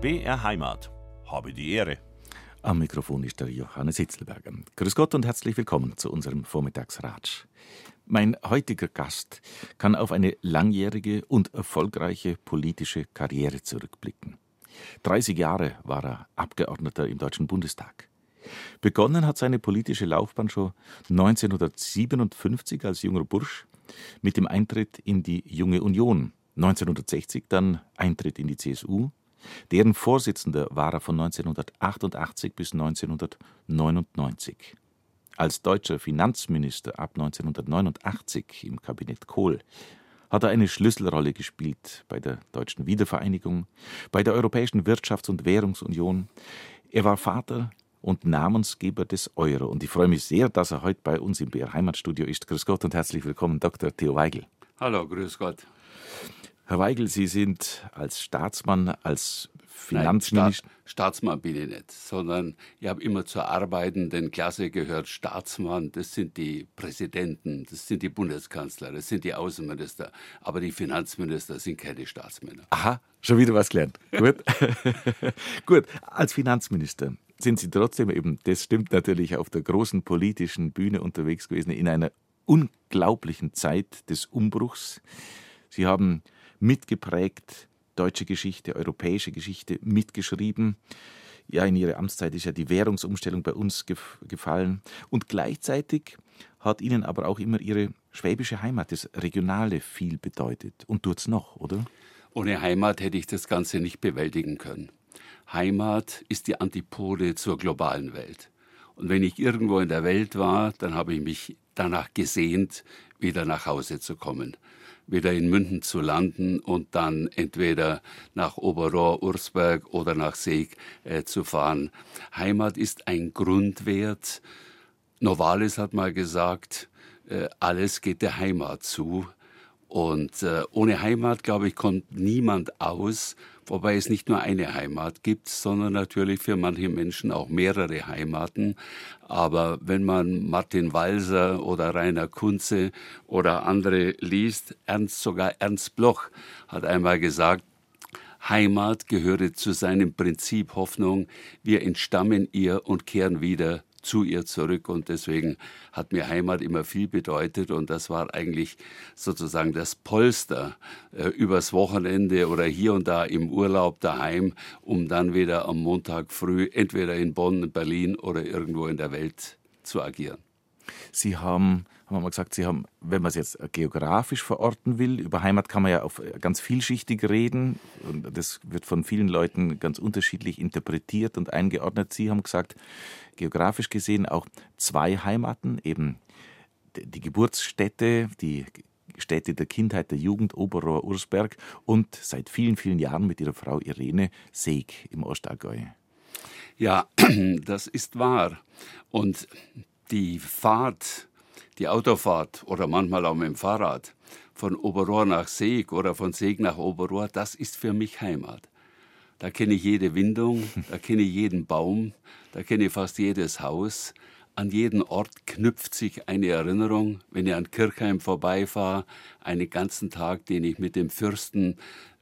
BR Heimat. Habe die Ehre. Am Mikrofon ist der Johannes Hitzelberger. Grüß Gott und herzlich willkommen zu unserem Vormittagsratsch. Mein heutiger Gast kann auf eine langjährige und erfolgreiche politische Karriere zurückblicken. 30 Jahre war er Abgeordneter im Deutschen Bundestag. Begonnen hat seine politische Laufbahn schon 1957 als junger Bursch mit dem Eintritt in die Junge Union, 1960 dann Eintritt in die CSU, deren Vorsitzender war er von 1988 bis 1999. Als deutscher Finanzminister ab 1989 im Kabinett Kohl hat er eine Schlüsselrolle gespielt bei der deutschen Wiedervereinigung, bei der Europäischen Wirtschafts- und Währungsunion. Er war Vater und Namensgeber des Euro. Und ich freue mich sehr, dass er heute bei uns im BR Heimatstudio ist. Grüß Gott und herzlich willkommen, Dr. Theo Weigel. Hallo, grüß Gott. Herr Weigel, Sie sind als Staatsmann, als Finanzminister. Nein, Staat, Staatsmann bin ich nicht, sondern ich habe immer zur arbeitenden Klasse gehört. Staatsmann, das sind die Präsidenten, das sind die Bundeskanzler, das sind die Außenminister. Aber die Finanzminister sind keine Staatsmänner. Aha, schon wieder was gelernt. Gut. Gut, als Finanzminister sind Sie trotzdem eben, das stimmt natürlich, auf der großen politischen Bühne unterwegs gewesen, in einer unglaublichen Zeit des Umbruchs. Sie haben mitgeprägt, deutsche Geschichte, europäische Geschichte mitgeschrieben. Ja, in Ihrer Amtszeit ist ja die Währungsumstellung bei uns gef gefallen. Und gleichzeitig hat Ihnen aber auch immer Ihre schwäbische Heimat, das Regionale, viel bedeutet. Und tut es noch, oder? Ohne Heimat hätte ich das Ganze nicht bewältigen können. Heimat ist die Antipode zur globalen Welt. Und wenn ich irgendwo in der Welt war, dann habe ich mich danach gesehnt, wieder nach Hause zu kommen wieder in München zu landen und dann entweder nach Oberrohr, Ursberg oder nach Seeg äh, zu fahren. Heimat ist ein Grundwert. Novalis hat mal gesagt, äh, alles geht der Heimat zu. Und äh, ohne Heimat, glaube ich, kommt niemand aus, wobei es nicht nur eine Heimat gibt, sondern natürlich für manche Menschen auch mehrere Heimaten. Aber wenn man Martin Walser oder Rainer Kunze oder andere liest, Ernst, sogar Ernst Bloch hat einmal gesagt, Heimat gehöre zu seinem Prinzip Hoffnung, wir entstammen ihr und kehren wieder zu ihr zurück und deswegen hat mir Heimat immer viel bedeutet und das war eigentlich sozusagen das Polster äh, übers Wochenende oder hier und da im Urlaub daheim, um dann wieder am Montag früh entweder in Bonn, Berlin oder irgendwo in der Welt zu agieren. Sie haben haben wir mal gesagt, Sie haben, wenn man es jetzt geografisch verorten will, über Heimat kann man ja auf ganz vielschichtig reden und das wird von vielen Leuten ganz unterschiedlich interpretiert und eingeordnet. Sie haben gesagt, geografisch gesehen auch zwei Heimaten, eben die Geburtsstätte, die Städte der Kindheit, der Jugend, Oberrohr, Ursberg und seit vielen, vielen Jahren mit ihrer Frau Irene Seeg im Ostallgäu. Ja, das ist wahr. Und die Fahrt, die Autofahrt oder manchmal auch mit dem Fahrrad von Oberrohr nach Seeg oder von Seeg nach Oberrohr, das ist für mich Heimat. Da kenne ich jede Windung, da kenne ich jeden Baum, da kenne ich fast jedes Haus. An jeden Ort knüpft sich eine Erinnerung. Wenn ich an Kirchheim vorbeifahre, einen ganzen Tag, den ich mit dem Fürsten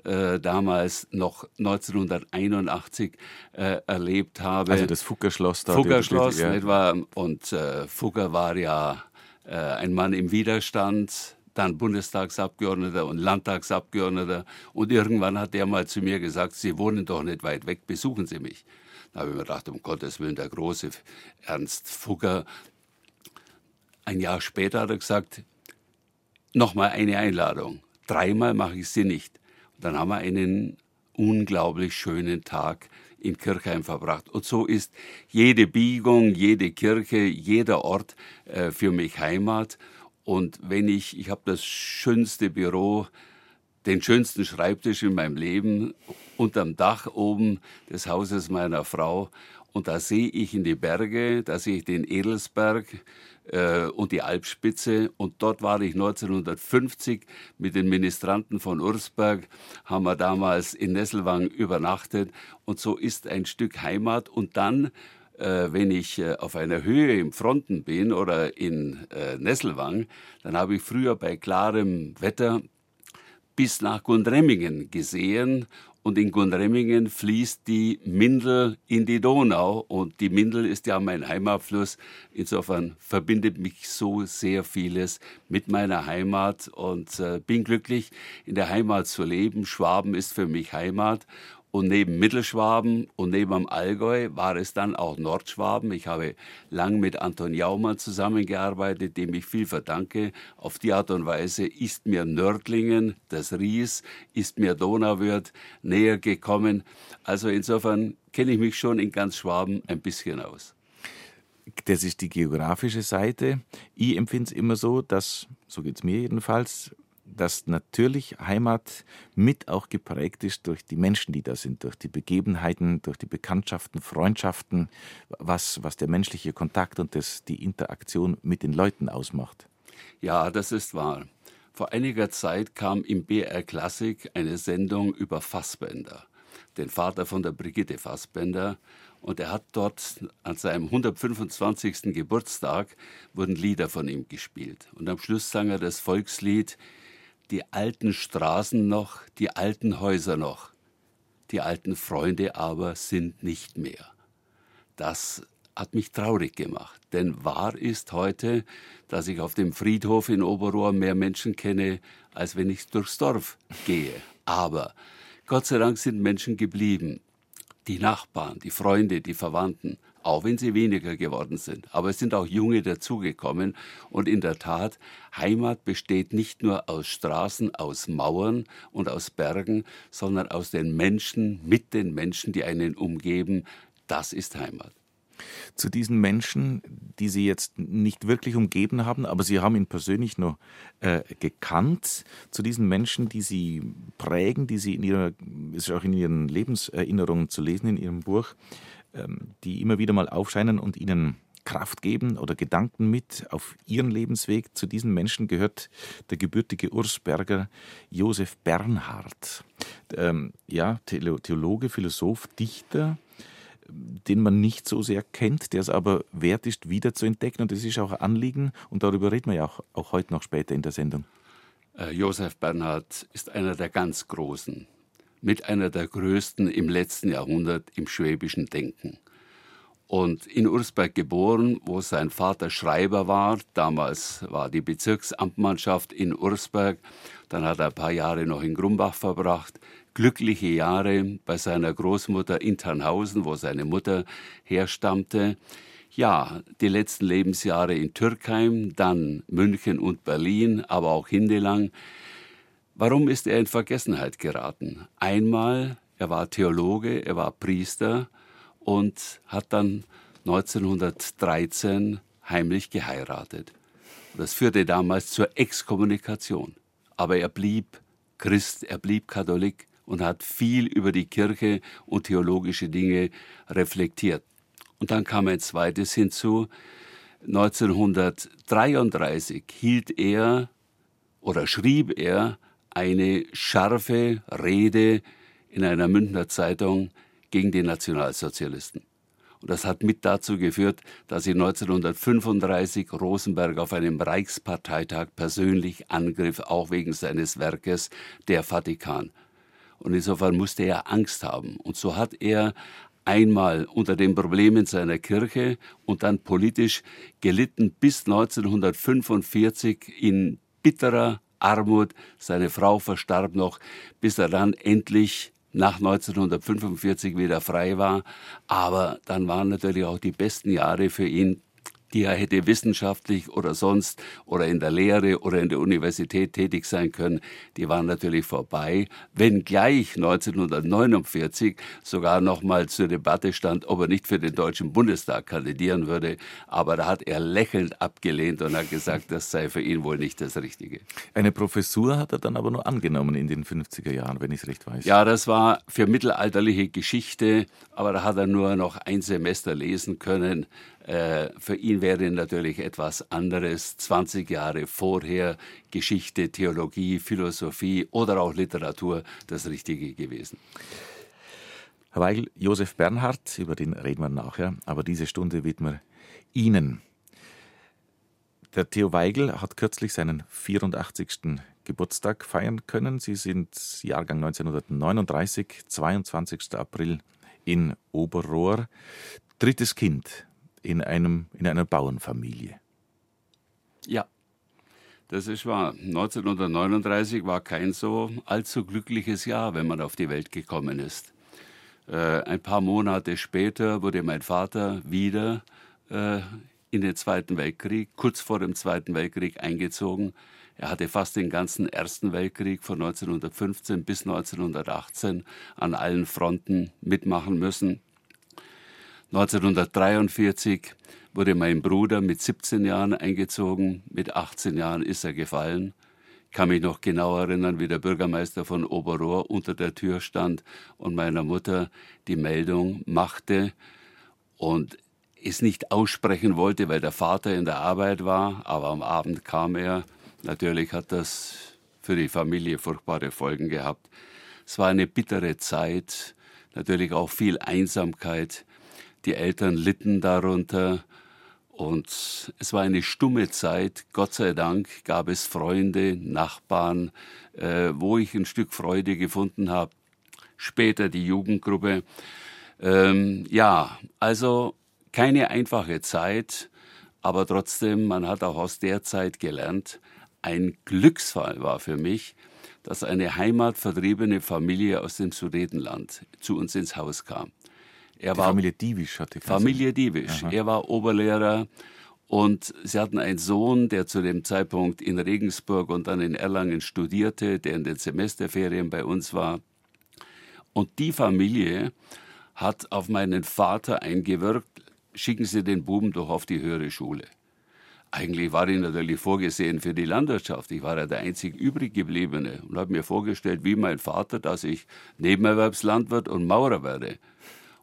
äh, damals noch 1981 äh, erlebt habe. Also das Fuggerschloss da. Fuggerschloss, ja. nicht wahr? Und äh, Fugger war ja äh, ein Mann im Widerstand dann Bundestagsabgeordneter und Landtagsabgeordneter. Und irgendwann hat der mal zu mir gesagt, Sie wohnen doch nicht weit weg, besuchen Sie mich. Da habe ich mir gedacht, um Gottes Willen, der große Ernst Fugger. Ein Jahr später hat er gesagt, nochmal eine Einladung. Dreimal mache ich sie nicht. Und dann haben wir einen unglaublich schönen Tag in Kirchheim verbracht. Und so ist jede Biegung, jede Kirche, jeder Ort äh, für mich Heimat. Und wenn ich, ich habe das schönste Büro, den schönsten Schreibtisch in meinem Leben unterm Dach oben des Hauses meiner Frau. Und da sehe ich in die Berge, da sehe ich den Edelsberg äh, und die Alpspitze. Und dort war ich 1950 mit den Ministranten von Ursberg, haben wir damals in Nesselwang übernachtet. Und so ist ein Stück Heimat. Und dann wenn ich äh, auf einer Höhe im Fronten bin oder in äh, Nesselwang, dann habe ich früher bei klarem Wetter bis nach Gundremmingen gesehen und in Gundremmingen fließt die Mindel in die Donau und die Mindel ist ja mein Heimatfluss. Insofern verbindet mich so sehr vieles mit meiner Heimat und äh, bin glücklich, in der Heimat zu leben. Schwaben ist für mich Heimat und neben Mittelschwaben und neben am Allgäu war es dann auch Nordschwaben. Ich habe lang mit Anton Jaumann zusammengearbeitet, dem ich viel verdanke. Auf die Art und Weise ist mir Nördlingen, das Ries, ist mir Donauwörth näher gekommen. Also insofern kenne ich mich schon in ganz Schwaben ein bisschen aus. Das ist die geografische Seite. Ich empfinde es immer so, dass, so geht es mir jedenfalls, dass natürlich Heimat mit auch geprägt ist durch die Menschen, die da sind, durch die Begebenheiten, durch die Bekanntschaften, Freundschaften, was, was der menschliche Kontakt und das, die Interaktion mit den Leuten ausmacht. Ja, das ist wahr. Vor einiger Zeit kam im BR Klassik eine Sendung über Fassbender, den Vater von der Brigitte Fassbender. Und er hat dort an seinem 125. Geburtstag wurden Lieder von ihm gespielt. Und am Schluss sang er das Volkslied die alten Straßen noch, die alten Häuser noch, die alten Freunde aber sind nicht mehr. Das hat mich traurig gemacht, denn wahr ist heute, dass ich auf dem Friedhof in Oberrohr mehr Menschen kenne, als wenn ich durchs Dorf gehe. Aber Gott sei Dank sind Menschen geblieben. Die Nachbarn, die Freunde, die Verwandten auch wenn sie weniger geworden sind. Aber es sind auch junge dazugekommen. Und in der Tat, Heimat besteht nicht nur aus Straßen, aus Mauern und aus Bergen, sondern aus den Menschen, mit den Menschen, die einen umgeben. Das ist Heimat zu diesen Menschen, die Sie jetzt nicht wirklich umgeben haben, aber Sie haben ihn persönlich noch äh, gekannt, zu diesen Menschen, die Sie prägen, die Sie in Ihrer, ist auch in Ihren Lebenserinnerungen zu lesen in Ihrem Buch, die immer wieder mal aufscheinen und ihnen Kraft geben oder Gedanken mit auf ihren Lebensweg. Zu diesen Menschen gehört der gebürtige Ursberger Josef Bernhard. Ähm, ja, Theologe, Philosoph, Dichter, den man nicht so sehr kennt, der es aber wert ist, wieder zu entdecken. Und das ist auch ein Anliegen und darüber reden wir ja auch, auch heute noch später in der Sendung. Äh, Josef Bernhard ist einer der ganz Großen mit einer der größten im letzten Jahrhundert im schwäbischen Denken. Und in Ursberg geboren, wo sein Vater Schreiber war. Damals war die Bezirksamtmannschaft in Ursberg. Dann hat er ein paar Jahre noch in Grumbach verbracht. Glückliche Jahre bei seiner Großmutter in Tannhausen, wo seine Mutter herstammte. Ja, die letzten Lebensjahre in Türkheim, dann München und Berlin, aber auch Hindelang. Warum ist er in Vergessenheit geraten? Einmal, er war Theologe, er war Priester und hat dann 1913 heimlich geheiratet. Das führte damals zur Exkommunikation. Aber er blieb Christ, er blieb Katholik und hat viel über die Kirche und theologische Dinge reflektiert. Und dann kam ein zweites hinzu. 1933 hielt er oder schrieb er eine scharfe Rede in einer Münchner Zeitung gegen die Nationalsozialisten. Und das hat mit dazu geführt, dass sie 1935 Rosenberg auf einem Reichsparteitag persönlich angriff, auch wegen seines Werkes Der Vatikan. Und insofern musste er Angst haben. Und so hat er einmal unter den Problemen seiner Kirche und dann politisch gelitten bis 1945 in bitterer Armut. Seine Frau verstarb noch, bis er dann endlich nach 1945 wieder frei war. Aber dann waren natürlich auch die besten Jahre für ihn die er hätte wissenschaftlich oder sonst oder in der Lehre oder in der Universität tätig sein können, die waren natürlich vorbei, wenngleich 1949 sogar noch mal zur Debatte stand, ob er nicht für den Deutschen Bundestag kandidieren würde, aber da hat er lächelnd abgelehnt und hat gesagt, das sei für ihn wohl nicht das Richtige. Eine Professur hat er dann aber nur angenommen in den 50er Jahren, wenn ich es recht weiß. Ja, das war für mittelalterliche Geschichte, aber da hat er nur noch ein Semester lesen können. Äh, für ihn wäre natürlich etwas anderes 20 Jahre vorher Geschichte, Theologie, Philosophie oder auch Literatur das Richtige gewesen. Herr Weigel, Josef Bernhard, über den reden wir nachher, aber diese Stunde widmen wir Ihnen. Der Theo Weigel hat kürzlich seinen 84. Geburtstag feiern können. Sie sind Jahrgang 1939, 22. April in Oberrohr. Drittes Kind in, einem, in einer Bauernfamilie. Ja, das ist wahr. 1939 war kein so allzu glückliches Jahr, wenn man auf die Welt gekommen ist. Äh, ein paar Monate später wurde mein Vater wieder äh, in den Zweiten Weltkrieg, kurz vor dem Zweiten Weltkrieg eingezogen. Er hatte fast den ganzen Ersten Weltkrieg von 1915 bis 1918 an allen Fronten mitmachen müssen. 1943 wurde mein Bruder mit 17 Jahren eingezogen, mit 18 Jahren ist er gefallen. Kann mich noch genau erinnern, wie der Bürgermeister von Oberrohr unter der Tür stand und meiner Mutter die Meldung machte und es nicht aussprechen wollte, weil der Vater in der Arbeit war, aber am Abend kam er. Natürlich hat das für die Familie furchtbare Folgen gehabt. Es war eine bittere Zeit, natürlich auch viel Einsamkeit. Die Eltern litten darunter und es war eine stumme Zeit. Gott sei Dank gab es Freunde, Nachbarn, äh, wo ich ein Stück Freude gefunden habe. Später die Jugendgruppe. Ähm, ja, also keine einfache Zeit, aber trotzdem, man hat auch aus der Zeit gelernt. Ein Glücksfall war für mich, dass eine heimatvertriebene Familie aus dem Sudetenland zu uns ins Haus kam. Er Die war Familie Diewisch hatte Familie Diewisch. Er war Oberlehrer und sie hatten einen Sohn, der zu dem Zeitpunkt in Regensburg und dann in Erlangen studierte, der in den Semesterferien bei uns war. Und die Familie hat auf meinen Vater eingewirkt, schicken Sie den Buben doch auf die höhere Schule. Eigentlich war ich natürlich vorgesehen für die Landwirtschaft. Ich war ja der einzig übrig gebliebene und habe mir vorgestellt, wie mein Vater, dass ich Nebenerwerbslandwirt und Maurer werde.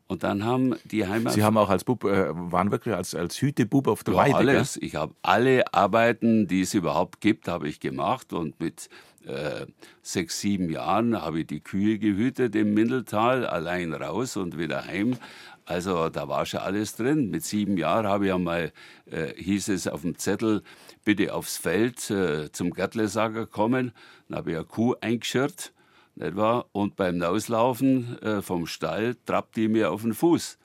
Und dann haben die Heimat. Sie haben auch als Bub, äh, waren wirklich als, als Hütebub auf der ja, Weide. alles. Gell? Ich habe alle Arbeiten, die es überhaupt gibt, habe ich gemacht. Und mit äh, sechs, sieben Jahren habe ich die Kühe gehütet im Mindeltal, allein raus und wieder heim. Also da war schon alles drin. Mit sieben Jahren habe ich einmal, äh, hieß es auf dem Zettel, bitte aufs Feld äh, zum Gärtlesager kommen. Dann habe ich eine Kuh eingeschirrt nicht? Und beim Auslaufen äh, vom Stall trappt die mir auf den Fuß.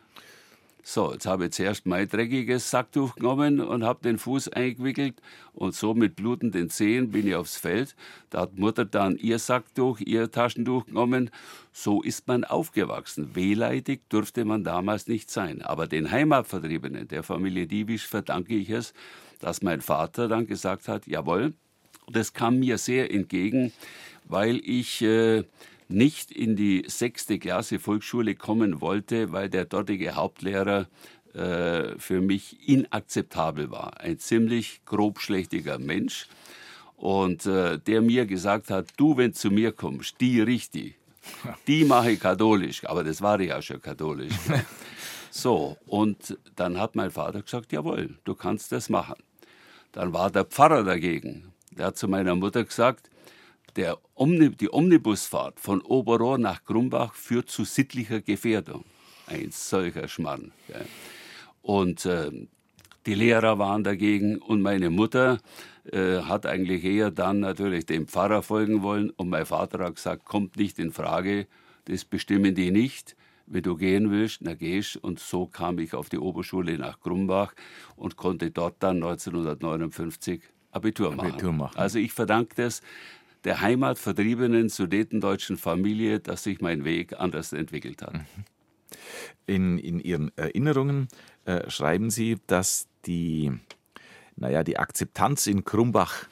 So, jetzt habe ich zuerst mein dreckiges Sacktuch genommen und habe den Fuß eingewickelt und so mit blutenden Zehen bin ich aufs Feld. Da hat Mutter dann ihr Sacktuch, ihr Taschentuch genommen. So ist man aufgewachsen. Wehleidig durfte man damals nicht sein. Aber den Heimatvertriebenen der Familie Diewisch verdanke ich es, dass mein Vater dann gesagt hat, jawohl, das kam mir sehr entgegen weil ich äh, nicht in die sechste Klasse Volksschule kommen wollte, weil der dortige Hauptlehrer äh, für mich inakzeptabel war. Ein ziemlich grobschlächtiger Mensch. Und äh, der mir gesagt hat, du, wenn du zu mir kommst, die richtig, die mache ich katholisch. Aber das war ich ja schon katholisch. so, und dann hat mein Vater gesagt, jawohl, du kannst das machen. Dann war der Pfarrer dagegen. Der hat zu meiner Mutter gesagt, der Omni, die Omnibusfahrt von Oberrohr nach Grumbach führt zu sittlicher Gefährdung. Ein solcher Schmarrn. Ja. Und äh, die Lehrer waren dagegen und meine Mutter äh, hat eigentlich eher dann natürlich dem Pfarrer folgen wollen und mein Vater hat gesagt, kommt nicht in Frage, das bestimmen die nicht. Wenn du gehen willst, na gehst. Und so kam ich auf die Oberschule nach Grumbach und konnte dort dann 1959 Abitur machen. Abitur machen. Also ich verdanke das der heimatvertriebenen sudetendeutschen Familie, dass sich mein Weg anders entwickelt hat. Mhm. In, in Ihren Erinnerungen äh, schreiben Sie, dass die, naja, die Akzeptanz in Krumbach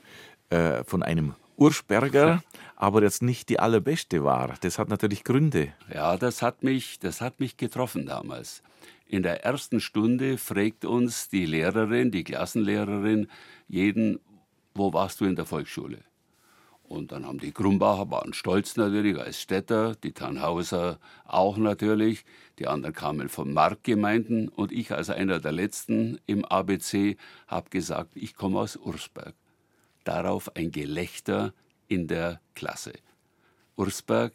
äh, von einem Ursperger aber jetzt nicht die allerbeste war. Das hat natürlich Gründe. Ja, das hat mich, das hat mich getroffen damals. In der ersten Stunde fragt uns die Lehrerin, die Klassenlehrerin, jeden, wo warst du in der Volksschule? Und dann haben die Grumbacher, waren stolz natürlich als Städter, die Tannhauser auch natürlich, die anderen kamen von Marktgemeinden und ich als einer der letzten im ABC habe gesagt, ich komme aus Ursberg. Darauf ein Gelächter in der Klasse. Ursberg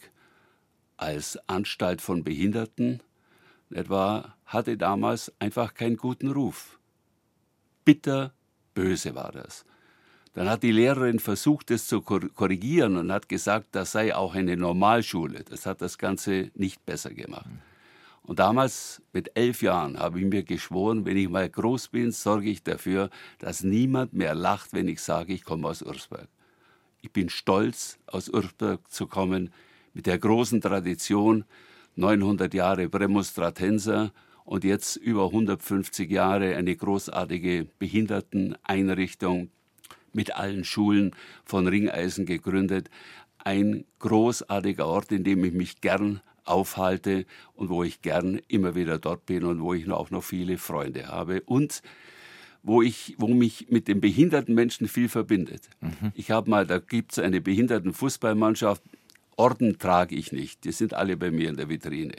als Anstalt von Behinderten etwa hatte damals einfach keinen guten Ruf. Bitter böse war das. Dann hat die Lehrerin versucht, es zu korrigieren und hat gesagt, das sei auch eine Normalschule. Das hat das Ganze nicht besser gemacht. Und damals, mit elf Jahren, habe ich mir geschworen, wenn ich mal groß bin, sorge ich dafür, dass niemand mehr lacht, wenn ich sage, ich komme aus Ursberg. Ich bin stolz, aus Ursberg zu kommen, mit der großen Tradition, 900 Jahre Prämonstratenser und jetzt über 150 Jahre eine großartige Behinderteneinrichtung mit allen Schulen von Ringeisen gegründet. Ein großartiger Ort, in dem ich mich gern aufhalte und wo ich gern immer wieder dort bin und wo ich auch noch viele Freunde habe und wo ich, wo mich mit den behinderten Menschen viel verbindet. Mhm. Ich habe mal, da gibt es eine behinderten Fußballmannschaft, Orden trage ich nicht, die sind alle bei mir in der Vitrine.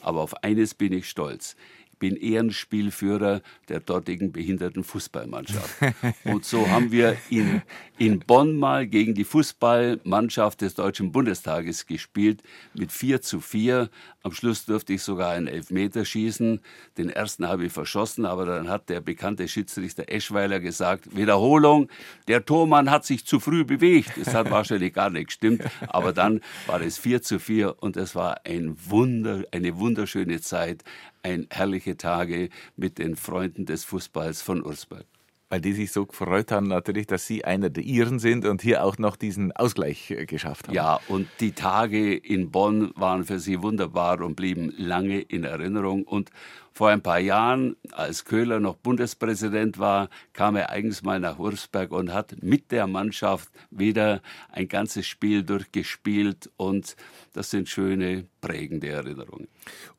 Aber auf eines bin ich stolz bin Ehrenspielführer der dortigen behinderten Fußballmannschaft. Und so haben wir in, in Bonn mal gegen die Fußballmannschaft des Deutschen Bundestages gespielt mit 4 zu 4. Am Schluss durfte ich sogar einen Elfmeter schießen. Den ersten habe ich verschossen, aber dann hat der bekannte Schiedsrichter Eschweiler gesagt, Wiederholung, der Tormann hat sich zu früh bewegt. Das hat wahrscheinlich gar nicht gestimmt, aber dann war es 4 zu 4 und es war ein Wunder, eine wunderschöne Zeit, ein herrliche Tage mit den Freunden des Fußballs von Ursberg. Weil die sich so gefreut haben, natürlich, dass Sie einer der Ihren sind und hier auch noch diesen Ausgleich äh, geschafft haben. Ja, und die Tage in Bonn waren für Sie wunderbar und blieben lange in Erinnerung. Und vor ein paar Jahren, als Köhler noch Bundespräsident war, kam er eigens mal nach Wurzberg und hat mit der Mannschaft wieder ein ganzes Spiel durchgespielt und das sind schöne, prägende Erinnerungen.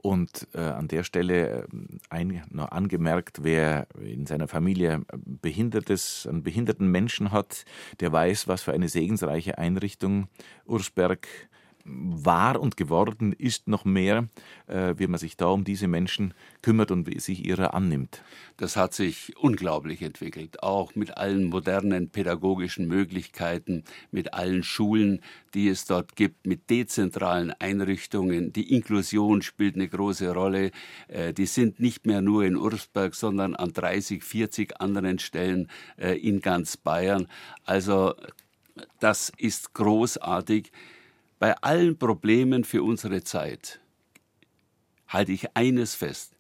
Und äh, an der Stelle äh, ein, noch angemerkt, wer in seiner Familie behindertes, einen behinderten Menschen hat, der weiß, was für eine segensreiche Einrichtung Ursberg war und geworden ist noch mehr, äh, wie man sich da um diese Menschen kümmert und sich ihrer annimmt. Das hat sich unglaublich entwickelt, auch mit allen modernen pädagogischen Möglichkeiten, mit allen Schulen, die es dort gibt, mit dezentralen Einrichtungen. Die Inklusion spielt eine große Rolle. Äh, die sind nicht mehr nur in Ursberg, sondern an 30, 40 anderen Stellen äh, in ganz Bayern. Also das ist großartig. Bei allen Problemen für unsere Zeit halte ich eines fest.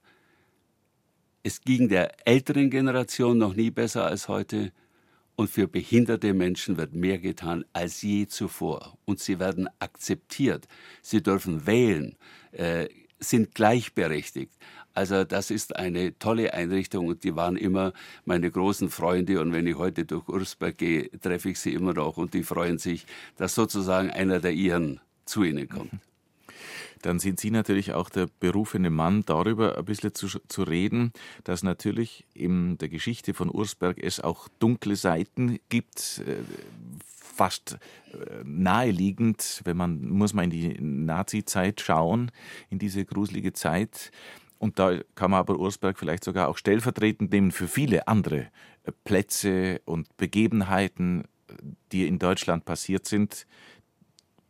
Es ging der älteren Generation noch nie besser als heute und für behinderte Menschen wird mehr getan als je zuvor. Und sie werden akzeptiert. Sie dürfen wählen, äh, sind gleichberechtigt. Also das ist eine tolle Einrichtung und die waren immer meine großen Freunde und wenn ich heute durch Ursberg gehe, treffe ich sie immer noch und die freuen sich, dass sozusagen einer der ihren zu ihnen kommt. Dann sind Sie natürlich auch der berufene Mann, darüber ein bisschen zu, zu reden, dass natürlich in der Geschichte von Ursberg es auch dunkle Seiten gibt, äh, fast äh, naheliegend, wenn man, muss man in die Nazi-Zeit schauen, in diese gruselige Zeit. Und da kann man aber Ursberg vielleicht sogar auch stellvertretend nehmen für viele andere äh, Plätze und Begebenheiten, die in Deutschland passiert sind.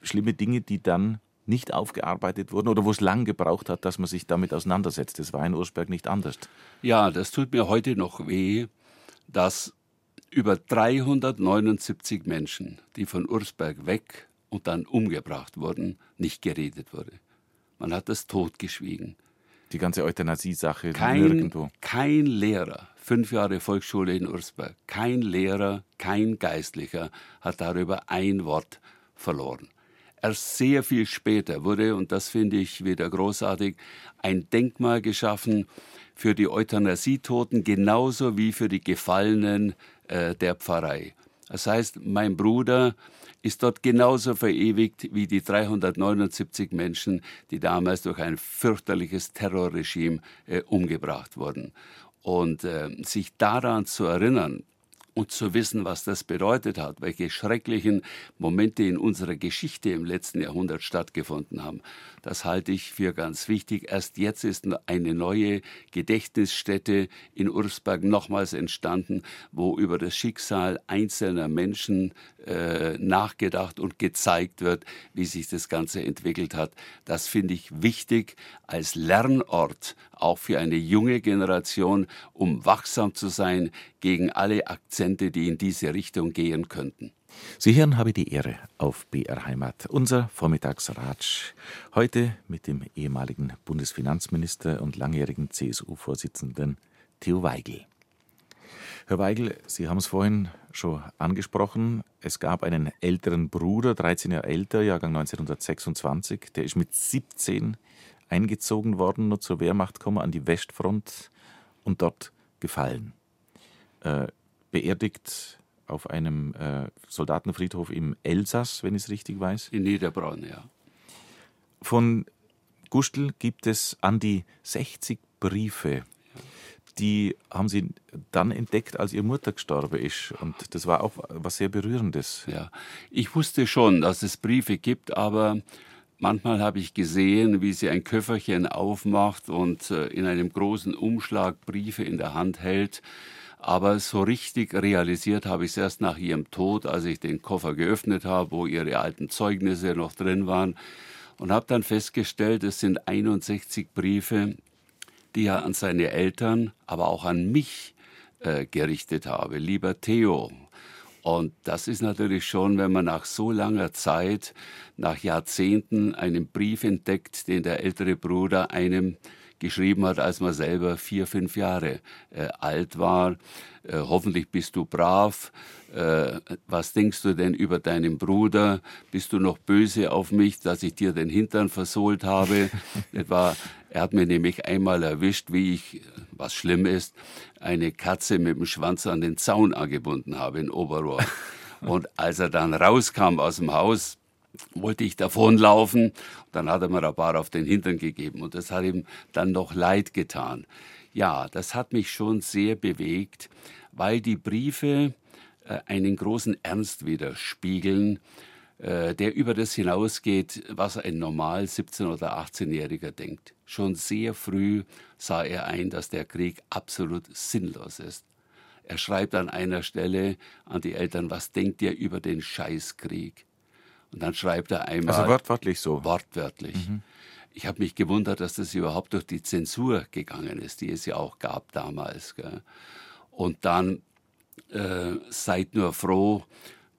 Schlimme Dinge, die dann nicht aufgearbeitet wurden oder wo es lang gebraucht hat, dass man sich damit auseinandersetzt. Das war in Ursberg nicht anders. Ja, das tut mir heute noch weh, dass über 379 Menschen, die von Ursberg weg und dann umgebracht wurden, nicht geredet wurde. Man hat das totgeschwiegen. Die ganze Euthanasie-Sache nirgendwo. Kein Lehrer, fünf Jahre Volksschule in Ursberg, kein Lehrer, kein Geistlicher hat darüber ein Wort verloren. Erst sehr viel später wurde, und das finde ich wieder großartig, ein Denkmal geschaffen für die Euthanasietoten genauso wie für die Gefallenen äh, der Pfarrei. Das heißt, mein Bruder ist dort genauso verewigt wie die 379 Menschen, die damals durch ein fürchterliches Terrorregime äh, umgebracht wurden. Und äh, sich daran zu erinnern, und zu wissen, was das bedeutet hat, welche schrecklichen Momente in unserer Geschichte im letzten Jahrhundert stattgefunden haben. Das halte ich für ganz wichtig. Erst jetzt ist eine neue Gedächtnisstätte in Ursberg nochmals entstanden, wo über das Schicksal einzelner Menschen äh, nachgedacht und gezeigt wird, wie sich das Ganze entwickelt hat. Das finde ich wichtig als Lernort, auch für eine junge Generation, um wachsam zu sein gegen alle Akzente die in diese Richtung gehen könnten. Sie hören habe die Ehre auf BR Heimat, unser Vormittagsratsch. Heute mit dem ehemaligen Bundesfinanzminister und langjährigen CSU-Vorsitzenden Theo Weigel. Herr Weigel, Sie haben es vorhin schon angesprochen. Es gab einen älteren Bruder, 13 Jahre älter, Jahrgang 1926. Der ist mit 17 eingezogen worden, nur zur Wehrmacht gekommen, an die Westfront und dort gefallen. Äh, beerdigt auf einem äh, Soldatenfriedhof im Elsass, wenn ich es richtig weiß. In Niederbronn, ja. Von Gustl gibt es an die 60 Briefe die haben sie dann entdeckt, als ihre Mutter gestorben ist. Und das war auch was sehr Berührendes. Ja, ich wusste schon, dass es Briefe gibt, aber manchmal habe ich gesehen, wie sie ein Köfferchen aufmacht und äh, in einem großen Umschlag Briefe in der Hand hält. Aber so richtig realisiert habe ich es erst nach ihrem Tod, als ich den Koffer geöffnet habe, wo ihre alten Zeugnisse noch drin waren. Und habe dann festgestellt, es sind 61 Briefe, die er an seine Eltern, aber auch an mich äh, gerichtet habe. Lieber Theo, und das ist natürlich schon, wenn man nach so langer Zeit, nach Jahrzehnten einen Brief entdeckt, den der ältere Bruder einem geschrieben hat, als man selber vier, fünf Jahre äh, alt war. Äh, hoffentlich bist du brav. Äh, was denkst du denn über deinen Bruder? Bist du noch böse auf mich, dass ich dir den Hintern versohlt habe? Etwa, er hat mir nämlich einmal erwischt, wie ich, was schlimm ist, eine Katze mit dem Schwanz an den Zaun angebunden habe in Oberrohr. Und als er dann rauskam aus dem Haus, wollte ich davonlaufen. Dann hat er mir ein paar auf den Hintern gegeben und das hat ihm dann noch leid getan. Ja, das hat mich schon sehr bewegt, weil die Briefe äh, einen großen Ernst widerspiegeln, der über das hinausgeht, was ein normal 17- oder 18-Jähriger denkt. Schon sehr früh sah er ein, dass der Krieg absolut sinnlos ist. Er schreibt an einer Stelle an die Eltern, was denkt ihr über den Scheißkrieg? Und dann schreibt er einmal. Also wortwörtlich so. Wortwörtlich. Mhm. Ich habe mich gewundert, dass das überhaupt durch die Zensur gegangen ist, die es ja auch gab damals. Gell? Und dann äh, seid nur froh,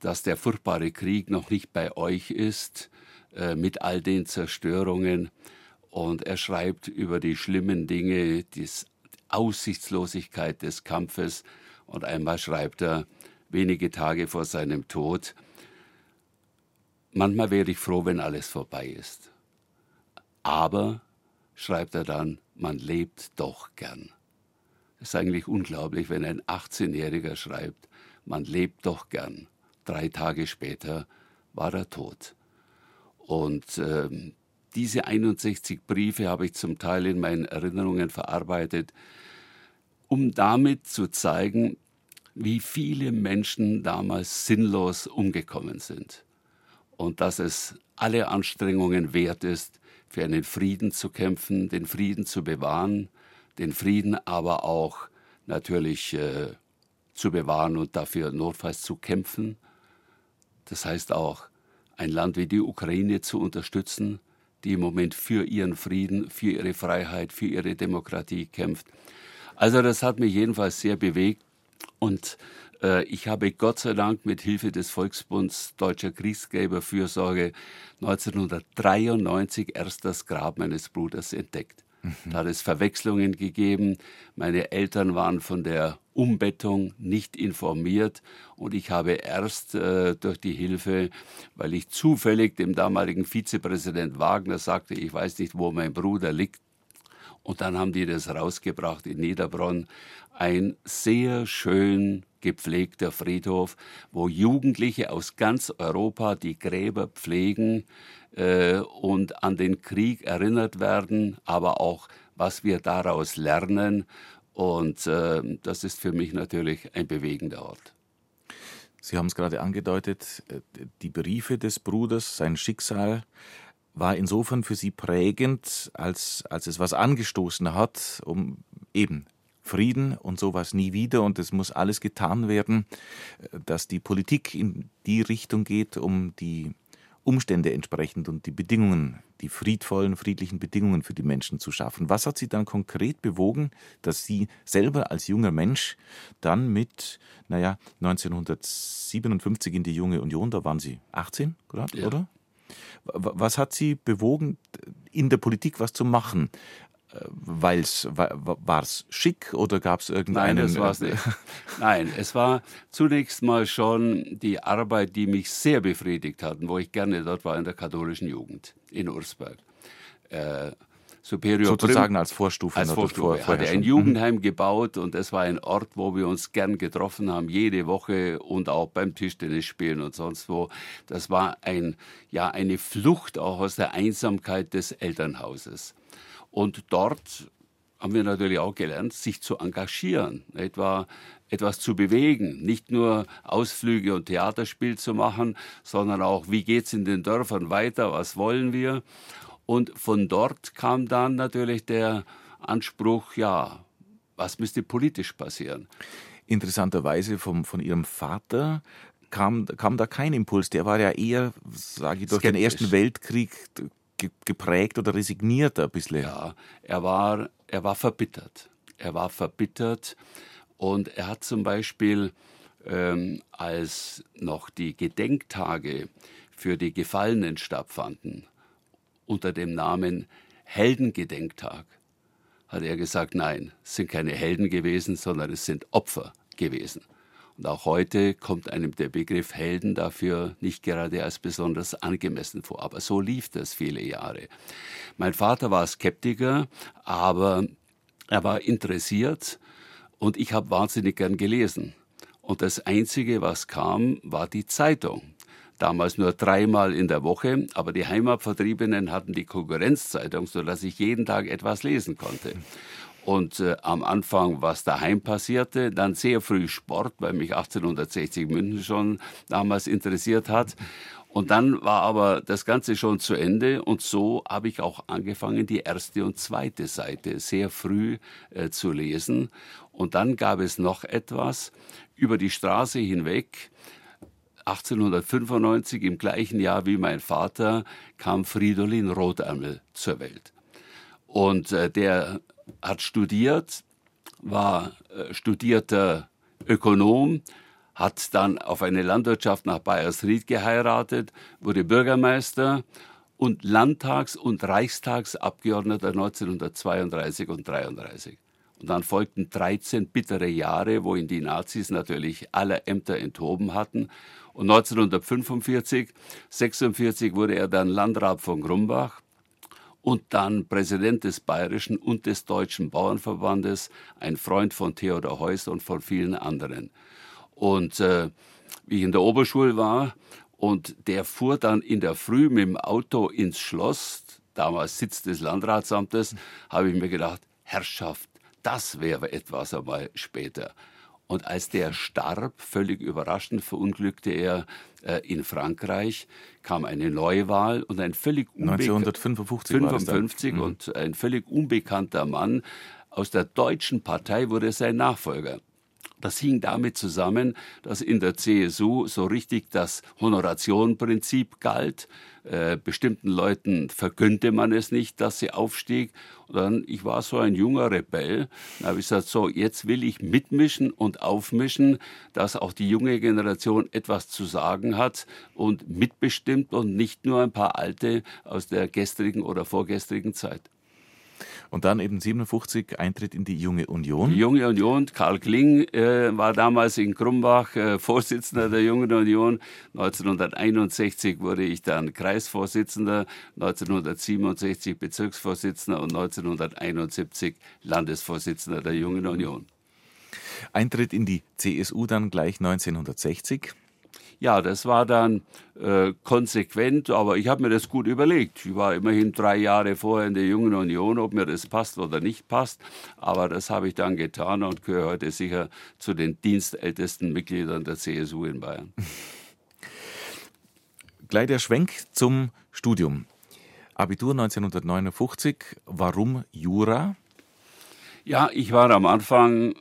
dass der furchtbare Krieg noch nicht bei euch ist, äh, mit all den Zerstörungen. Und er schreibt über die schlimmen Dinge, die Aussichtslosigkeit des Kampfes. Und einmal schreibt er, wenige Tage vor seinem Tod, Manchmal wäre ich froh, wenn alles vorbei ist. Aber, schreibt er dann, man lebt doch gern. Es ist eigentlich unglaublich, wenn ein 18-Jähriger schreibt, man lebt doch gern. Drei Tage später war er tot. Und äh, diese 61 Briefe habe ich zum Teil in meinen Erinnerungen verarbeitet, um damit zu zeigen, wie viele Menschen damals sinnlos umgekommen sind und dass es alle Anstrengungen wert ist, für einen Frieden zu kämpfen, den Frieden zu bewahren, den Frieden aber auch natürlich äh, zu bewahren und dafür notfalls zu kämpfen. Das heißt auch, ein Land wie die Ukraine zu unterstützen, die im Moment für ihren Frieden, für ihre Freiheit, für ihre Demokratie kämpft. Also das hat mich jedenfalls sehr bewegt und äh, ich habe Gott sei Dank mit Hilfe des Volksbunds Deutscher Kriegsgräberfürsorge 1993 erst das Grab meines Bruders entdeckt. Mhm. Da hat es Verwechslungen gegeben. Meine Eltern waren von der Umbettung nicht informiert und ich habe erst äh, durch die Hilfe, weil ich zufällig dem damaligen Vizepräsident Wagner sagte, ich weiß nicht, wo mein Bruder liegt, und dann haben die das rausgebracht in Niederbronn. Ein sehr schön gepflegter Friedhof, wo Jugendliche aus ganz Europa die Gräber pflegen äh, und an den Krieg erinnert werden, aber auch, was wir daraus lernen. Und äh, das ist für mich natürlich ein bewegender Ort. Sie haben es gerade angedeutet, äh, die Briefe des Bruders, sein Schicksal war insofern für Sie prägend, als, als es was angestoßen hat, um eben Frieden und sowas nie wieder und es muss alles getan werden, dass die Politik in die Richtung geht, um die Umstände entsprechend und die Bedingungen, die friedvollen, friedlichen Bedingungen für die Menschen zu schaffen. Was hat Sie dann konkret bewogen, dass Sie selber als junger Mensch dann mit, naja, 1957 in die Junge Union, da waren Sie 18, gerade, ja. oder? Was hat Sie bewogen, in der Politik was zu machen? Weil's, war es schick oder gab es irgendeinen... Nein, das war es nicht. Nein, es war zunächst mal schon die Arbeit, die mich sehr befriedigt hat und wo ich gerne dort war in der katholischen Jugend in Ursberg. Äh, Superior Sozusagen Prim, als Vorstufe. Als Vorstufe. Vor, hatte ein Jugendheim mhm. gebaut und es war ein Ort, wo wir uns gern getroffen haben, jede Woche und auch beim Tischtennis spielen und sonst wo. Das war ein, ja, eine Flucht auch aus der Einsamkeit des Elternhauses. Und dort haben wir natürlich auch gelernt, sich zu engagieren, etwa etwas zu bewegen, nicht nur Ausflüge und Theaterspiel zu machen, sondern auch, wie geht's in den Dörfern weiter, was wollen wir? Und von dort kam dann natürlich der Anspruch, ja, was müsste politisch passieren? Interessanterweise vom, von Ihrem Vater kam, kam da kein Impuls. Der war ja eher, sage ich, durch Skeptisch. den Ersten Weltkrieg geprägt oder resigniert ein bisschen? Ja, er war, er war verbittert. Er war verbittert und er hat zum Beispiel, ähm, als noch die Gedenktage für die Gefallenen stattfanden, unter dem Namen Heldengedenktag, hat er gesagt, nein, es sind keine Helden gewesen, sondern es sind Opfer gewesen. Und auch heute kommt einem der Begriff Helden dafür nicht gerade als besonders angemessen vor. Aber so lief das viele Jahre. Mein Vater war Skeptiker, aber er war interessiert und ich habe wahnsinnig gern gelesen. Und das Einzige, was kam, war die Zeitung. Damals nur dreimal in der Woche, aber die Heimatvertriebenen hatten die Konkurrenzzeitung, sodass ich jeden Tag etwas lesen konnte und äh, am Anfang, was daheim passierte, dann sehr früh Sport, weil mich 1860 München schon damals interessiert hat. Und dann war aber das Ganze schon zu Ende und so habe ich auch angefangen, die erste und zweite Seite sehr früh äh, zu lesen. Und dann gab es noch etwas über die Straße hinweg. 1895, im gleichen Jahr wie mein Vater, kam Fridolin Rotärmel zur Welt. Und äh, der hat studiert, war äh, studierter Ökonom, hat dann auf eine Landwirtschaft nach Bayersried geheiratet, wurde Bürgermeister und Landtags- und Reichstagsabgeordneter 1932 und 1933. Und dann folgten 13 bittere Jahre, wo ihn die Nazis natürlich alle Ämter enthoben hatten. Und 1945, 46 wurde er dann Landrat von Grumbach und dann Präsident des Bayerischen und des Deutschen Bauernverbandes, ein Freund von Theodor Heuss und von vielen anderen. Und äh, wie ich in der Oberschule war, und der fuhr dann in der Früh mit dem Auto ins Schloss, damals Sitz des Landratsamtes, habe ich mir gedacht, Herrschaft, das wäre etwas einmal später. Und als der starb, völlig überraschend verunglückte er äh, in Frankreich, kam eine Neuwahl und ein völlig 1955 55 mhm. und ein völlig unbekannter Mann aus der deutschen Partei wurde sein Nachfolger. Das hing damit zusammen, dass in der CSU so richtig das Honorationprinzip galt. Äh, bestimmten Leuten vergönnte man es nicht, dass sie aufstieg. Und dann, ich war so ein junger Rebell. Dann habe ich gesagt, so, jetzt will ich mitmischen und aufmischen, dass auch die junge Generation etwas zu sagen hat und mitbestimmt und nicht nur ein paar Alte aus der gestrigen oder vorgestrigen Zeit. Und dann eben 57 Eintritt in die Junge Union. Die Junge Union, Karl Kling äh, war damals in Krumbach äh, Vorsitzender der Jungen Union. 1961 wurde ich dann Kreisvorsitzender, 1967 Bezirksvorsitzender und 1971 Landesvorsitzender der Jungen Union. Eintritt in die CSU dann gleich 1960. Ja, das war dann äh, konsequent, aber ich habe mir das gut überlegt. Ich war immerhin drei Jahre vorher in der Jungen Union, ob mir das passt oder nicht passt. Aber das habe ich dann getan und gehöre heute sicher zu den dienstältesten Mitgliedern der CSU in Bayern. Gleich der Schwenk zum Studium. Abitur 1959. Warum Jura? Ja, ich war am Anfang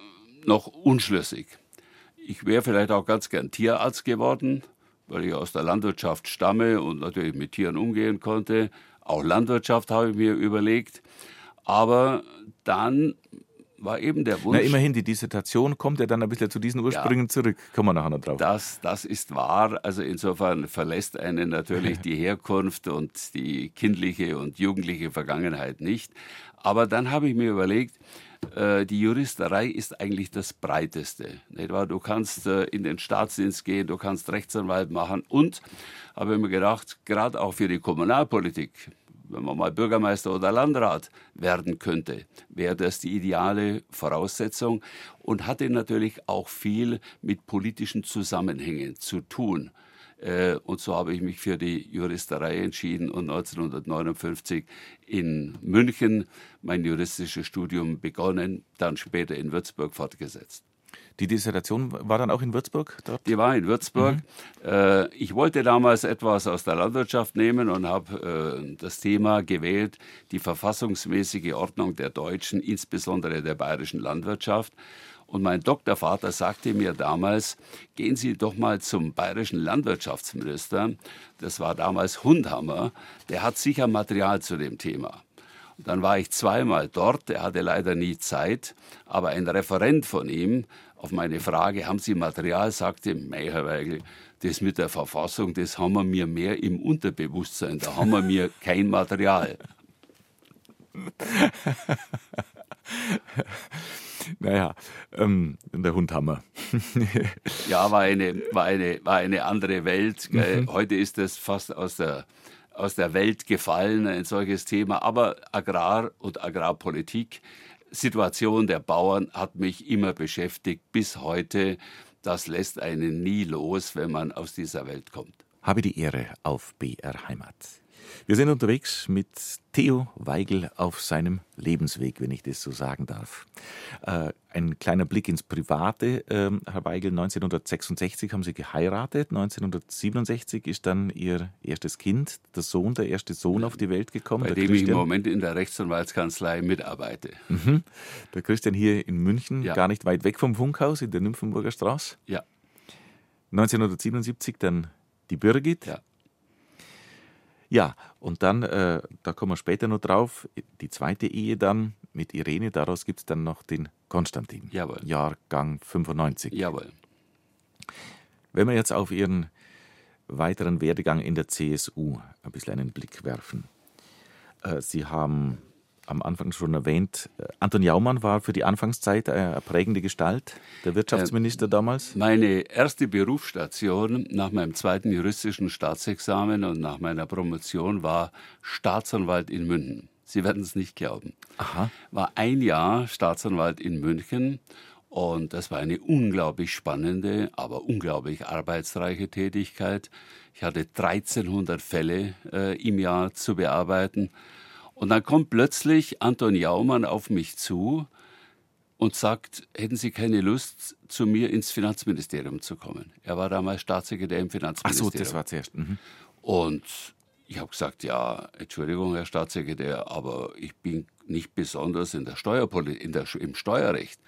noch unschlüssig. Ich wäre vielleicht auch ganz gern Tierarzt geworden, weil ich aus der Landwirtschaft stamme und natürlich mit Tieren umgehen konnte. Auch Landwirtschaft habe ich mir überlegt. Aber dann war eben der Wunsch. Na, immerhin, die Dissertation kommt ja dann ein bisschen zu diesen Ursprüngen ja, zurück. Kommen wir nachher noch drauf. Das, das ist wahr. Also insofern verlässt einen natürlich die Herkunft und die kindliche und jugendliche Vergangenheit nicht. Aber dann habe ich mir überlegt, äh, die Juristerei ist eigentlich das Breiteste. Nicht wahr? Du kannst äh, in den Staatsdienst gehen, du kannst Rechtsanwalt machen und, habe ich mir gedacht, gerade auch für die Kommunalpolitik, wenn man mal Bürgermeister oder Landrat werden könnte, wäre das die ideale Voraussetzung und hatte natürlich auch viel mit politischen Zusammenhängen zu tun. Äh, und so habe ich mich für die Juristerei entschieden und 1959 in München mein juristisches Studium begonnen, dann später in Würzburg fortgesetzt. Die Dissertation war dann auch in Würzburg? Dort? Die war in Würzburg. Mhm. Äh, ich wollte damals etwas aus der Landwirtschaft nehmen und habe äh, das Thema gewählt, die verfassungsmäßige Ordnung der deutschen, insbesondere der bayerischen Landwirtschaft. Und mein Doktorvater sagte mir damals, gehen Sie doch mal zum bayerischen Landwirtschaftsminister, das war damals Hundhammer, der hat sicher Material zu dem Thema. Und dann war ich zweimal dort, er hatte leider nie Zeit, aber ein Referent von ihm auf meine Frage, haben Sie Material, sagte, mei, Herr Weigel, das mit der Verfassung, das haben wir mir mehr im Unterbewusstsein, da haben wir mir kein Material. naja, ähm, der Hundhammer. ja, war eine, war, eine, war eine andere Welt. Mhm. Heute ist das fast aus der, aus der Welt gefallen, ein solches Thema. Aber Agrar und Agrarpolitik Situation der Bauern hat mich immer beschäftigt bis heute. Das lässt einen nie los, wenn man aus dieser Welt kommt. Habe die Ehre auf BR Heimat. Wir sind unterwegs mit Theo Weigel auf seinem Lebensweg, wenn ich das so sagen darf. Äh, ein kleiner Blick ins Private. Äh, Herr Weigel, 1966 haben Sie geheiratet, 1967 ist dann Ihr erstes Kind, der Sohn, der erste Sohn auf die Welt gekommen. Bei dem Christian. ich im Moment in der Rechtsanwaltskanzlei mitarbeite. Mhm. Der Christian hier in München, ja. gar nicht weit weg vom Funkhaus in der Nymphenburger Straße. Ja. 1977 dann die Birgit. Ja. Ja, und dann, äh, da kommen wir später noch drauf, die zweite Ehe dann mit Irene, daraus gibt es dann noch den Konstantin. Jawohl. Jahrgang 95. Jawohl. Wenn wir jetzt auf Ihren weiteren Werdegang in der CSU ein bisschen einen Blick werfen. Äh, Sie haben am Anfang schon erwähnt, äh, Anton Jaumann war für die Anfangszeit eine prägende Gestalt, der Wirtschaftsminister äh, damals. Meine erste Berufsstation nach meinem zweiten juristischen Staatsexamen und nach meiner Promotion war Staatsanwalt in München. Sie werden es nicht glauben. Aha. War ein Jahr Staatsanwalt in München und das war eine unglaublich spannende, aber unglaublich arbeitsreiche Tätigkeit. Ich hatte 1300 Fälle äh, im Jahr zu bearbeiten und dann kommt plötzlich Anton Jaumann auf mich zu und sagt, hätten Sie keine Lust, zu mir ins Finanzministerium zu kommen? Er war damals Staatssekretär im Finanzministerium. Ach so, das war zuerst. Mhm. Und ich habe gesagt, ja, Entschuldigung, Herr Staatssekretär, aber ich bin nicht besonders in der Steuerpolitik, in der, im Steuerrecht.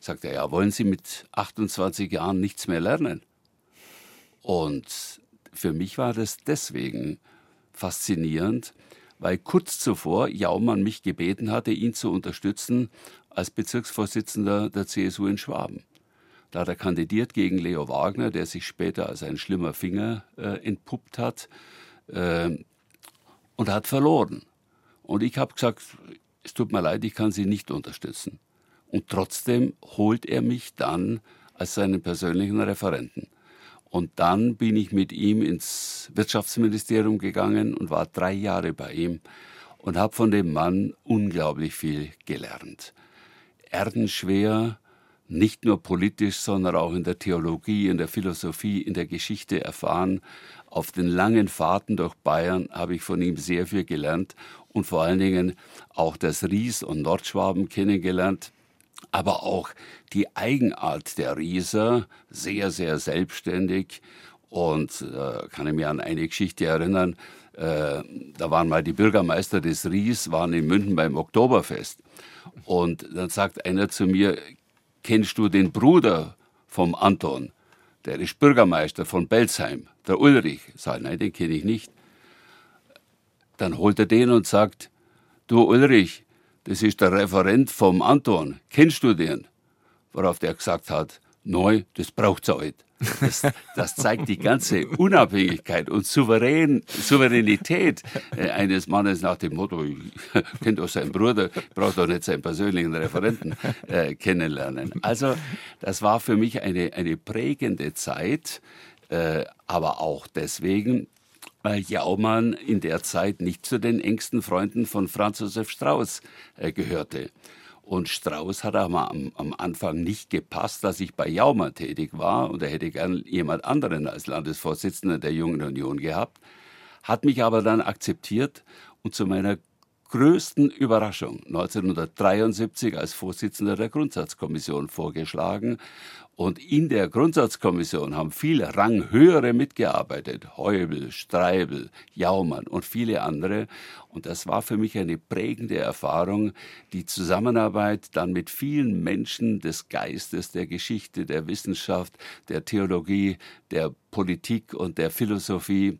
Sagt er, ja, wollen Sie mit 28 Jahren nichts mehr lernen? Und für mich war das deswegen faszinierend, weil kurz zuvor Jaumann mich gebeten hatte, ihn zu unterstützen als Bezirksvorsitzender der CSU in Schwaben. Da hat er kandidiert gegen Leo Wagner, der sich später als ein schlimmer Finger äh, entpuppt hat äh, und hat verloren. Und ich habe gesagt, es tut mir leid, ich kann Sie nicht unterstützen. Und trotzdem holt er mich dann als seinen persönlichen Referenten. Und dann bin ich mit ihm ins Wirtschaftsministerium gegangen und war drei Jahre bei ihm und habe von dem Mann unglaublich viel gelernt. Erdenschwer, nicht nur politisch, sondern auch in der Theologie, in der Philosophie, in der Geschichte erfahren. Auf den langen Fahrten durch Bayern habe ich von ihm sehr viel gelernt und vor allen Dingen auch das Ries und Nordschwaben kennengelernt aber auch die Eigenart der Rieser, sehr, sehr selbstständig. Und äh, kann ich mich an eine Geschichte erinnern, äh, da waren mal die Bürgermeister des Ries, waren in München beim Oktoberfest. Und dann sagt einer zu mir, kennst du den Bruder vom Anton? der ist Bürgermeister von Belsheim, der Ulrich. Sag, nein, den kenne ich nicht. Dann holt er den und sagt, du Ulrich, das ist der Referent vom Anton, kennst du den? Worauf der gesagt hat, neu, das braucht's heute. Das, das, zeigt die ganze Unabhängigkeit und Souverän, Souveränität äh, eines Mannes nach dem Motto, ich kenne doch seinen Bruder, braucht doch nicht seinen persönlichen Referenten äh, kennenlernen. Also das war für mich eine, eine prägende Zeit, äh, aber auch deswegen, weil Jaumann in der Zeit nicht zu den engsten Freunden von Franz Josef Strauß äh, gehörte. Und Strauß hat aber am, am, Anfang nicht gepasst, dass ich bei Jaumann tätig war und er hätte gern jemand anderen als Landesvorsitzender der Jungen Union gehabt, hat mich aber dann akzeptiert und zu meiner größten Überraschung 1973 als Vorsitzender der Grundsatzkommission vorgeschlagen. Und in der Grundsatzkommission haben viele Ranghöhere mitgearbeitet. Heubel, Streibel, Jaumann und viele andere. Und das war für mich eine prägende Erfahrung, die Zusammenarbeit dann mit vielen Menschen des Geistes, der Geschichte, der Wissenschaft, der Theologie, der Politik und der Philosophie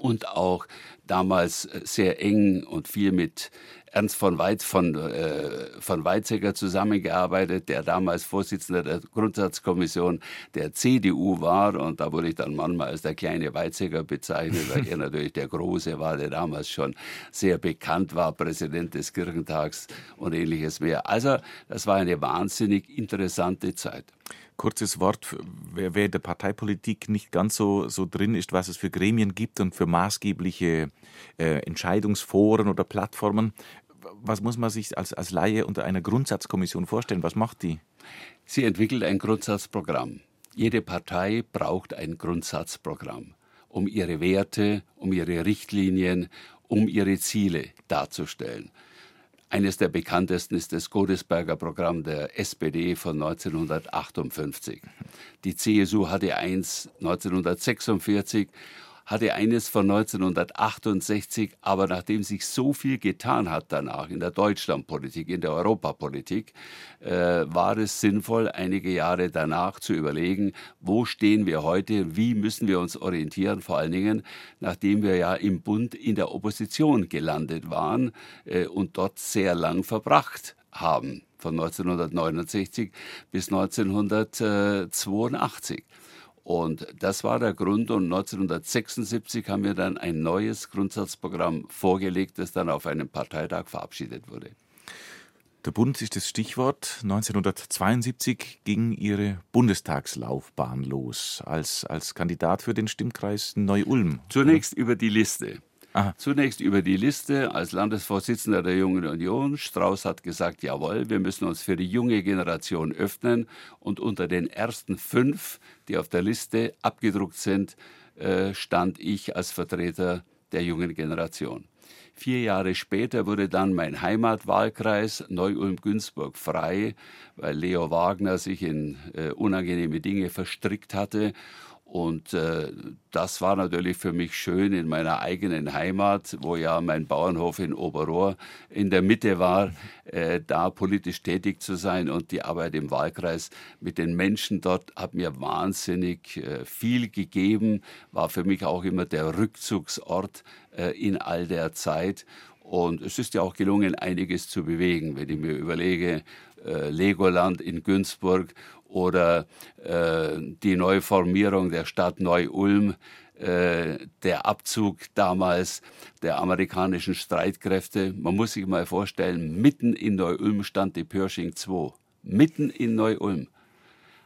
und auch damals äh, sehr eng und viel mit Ernst von, Weiz, von, äh, von Weizsäcker zusammengearbeitet, der damals Vorsitzender der Grundsatzkommission der CDU war. Und da wurde ich dann manchmal als der kleine Weizsäcker bezeichnet, weil er natürlich der Große war, der damals schon sehr bekannt war, Präsident des Kirchentags und ähnliches mehr. Also das war eine wahnsinnig interessante Zeit kurzes Wort, wer, wer der Parteipolitik nicht ganz so, so drin ist, was es für Gremien gibt und für maßgebliche äh, Entscheidungsforen oder Plattformen. Was muss man sich als, als Laie unter einer Grundsatzkommission vorstellen? Was macht die? Sie entwickelt ein Grundsatzprogramm. Jede Partei braucht ein Grundsatzprogramm, um ihre Werte, um ihre Richtlinien, um ihre Ziele darzustellen. Eines der bekanntesten ist das Godesberger Programm der SPD von 1958. Die CSU hatte eins 1946 hatte eines von 1968, aber nachdem sich so viel getan hat danach in der Deutschlandpolitik, in der Europapolitik, äh, war es sinnvoll, einige Jahre danach zu überlegen, wo stehen wir heute, wie müssen wir uns orientieren, vor allen Dingen, nachdem wir ja im Bund in der Opposition gelandet waren äh, und dort sehr lang verbracht haben, von 1969 bis 1982. Und das war der Grund. Und 1976 haben wir dann ein neues Grundsatzprogramm vorgelegt, das dann auf einem Parteitag verabschiedet wurde. Der Bund ist das Stichwort. 1972 ging Ihre Bundestagslaufbahn los als, als Kandidat für den Stimmkreis Neu-Ulm. Zunächst über die Liste. Aha. Zunächst über die Liste als Landesvorsitzender der Jungen Union. Strauß hat gesagt, jawohl, wir müssen uns für die junge Generation öffnen. Und unter den ersten fünf, die auf der Liste abgedruckt sind, äh, stand ich als Vertreter der jungen Generation. Vier Jahre später wurde dann mein Heimatwahlkreis Neu-Ulm-Günzburg frei, weil Leo Wagner sich in äh, unangenehme Dinge verstrickt hatte und äh, das war natürlich für mich schön in meiner eigenen Heimat, wo ja mein Bauernhof in Oberrohr in der Mitte war, äh, da politisch tätig zu sein. Und die Arbeit im Wahlkreis mit den Menschen dort hat mir wahnsinnig äh, viel gegeben, war für mich auch immer der Rückzugsort äh, in all der Zeit. Und es ist ja auch gelungen, einiges zu bewegen, wenn ich mir überlege, äh, Legoland in Günzburg oder äh, die Neuformierung der Stadt Neu-Ulm, äh, der Abzug damals der amerikanischen Streitkräfte. Man muss sich mal vorstellen, mitten in Neu-Ulm stand die Pershing 2. Mitten in Neu-Ulm.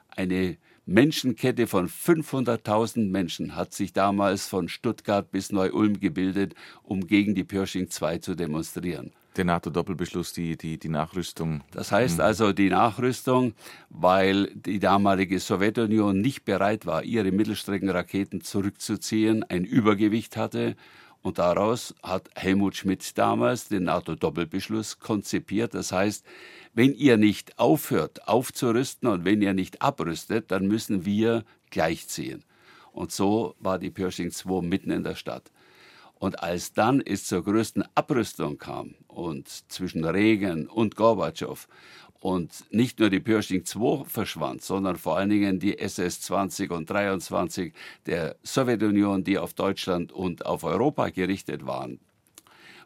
Eine Menschenkette von 500.000 Menschen hat sich damals von Stuttgart bis Neu-Ulm gebildet, um gegen die Pershing 2 zu demonstrieren der NATO-Doppelbeschluss, die, die, die Nachrüstung. Das heißt mhm. also die Nachrüstung, weil die damalige Sowjetunion nicht bereit war, ihre Mittelstreckenraketen zurückzuziehen, ein Übergewicht hatte. Und daraus hat Helmut Schmidt damals den NATO-Doppelbeschluss konzipiert. Das heißt, wenn ihr nicht aufhört aufzurüsten und wenn ihr nicht abrüstet, dann müssen wir gleichziehen. Und so war die Pershing 2 mitten in der Stadt. Und als dann es zur größten Abrüstung kam und zwischen Reagan und Gorbatschow und nicht nur die Pershing 2 verschwand, sondern vor allen Dingen die SS-20 und 23 der Sowjetunion, die auf Deutschland und auf Europa gerichtet waren,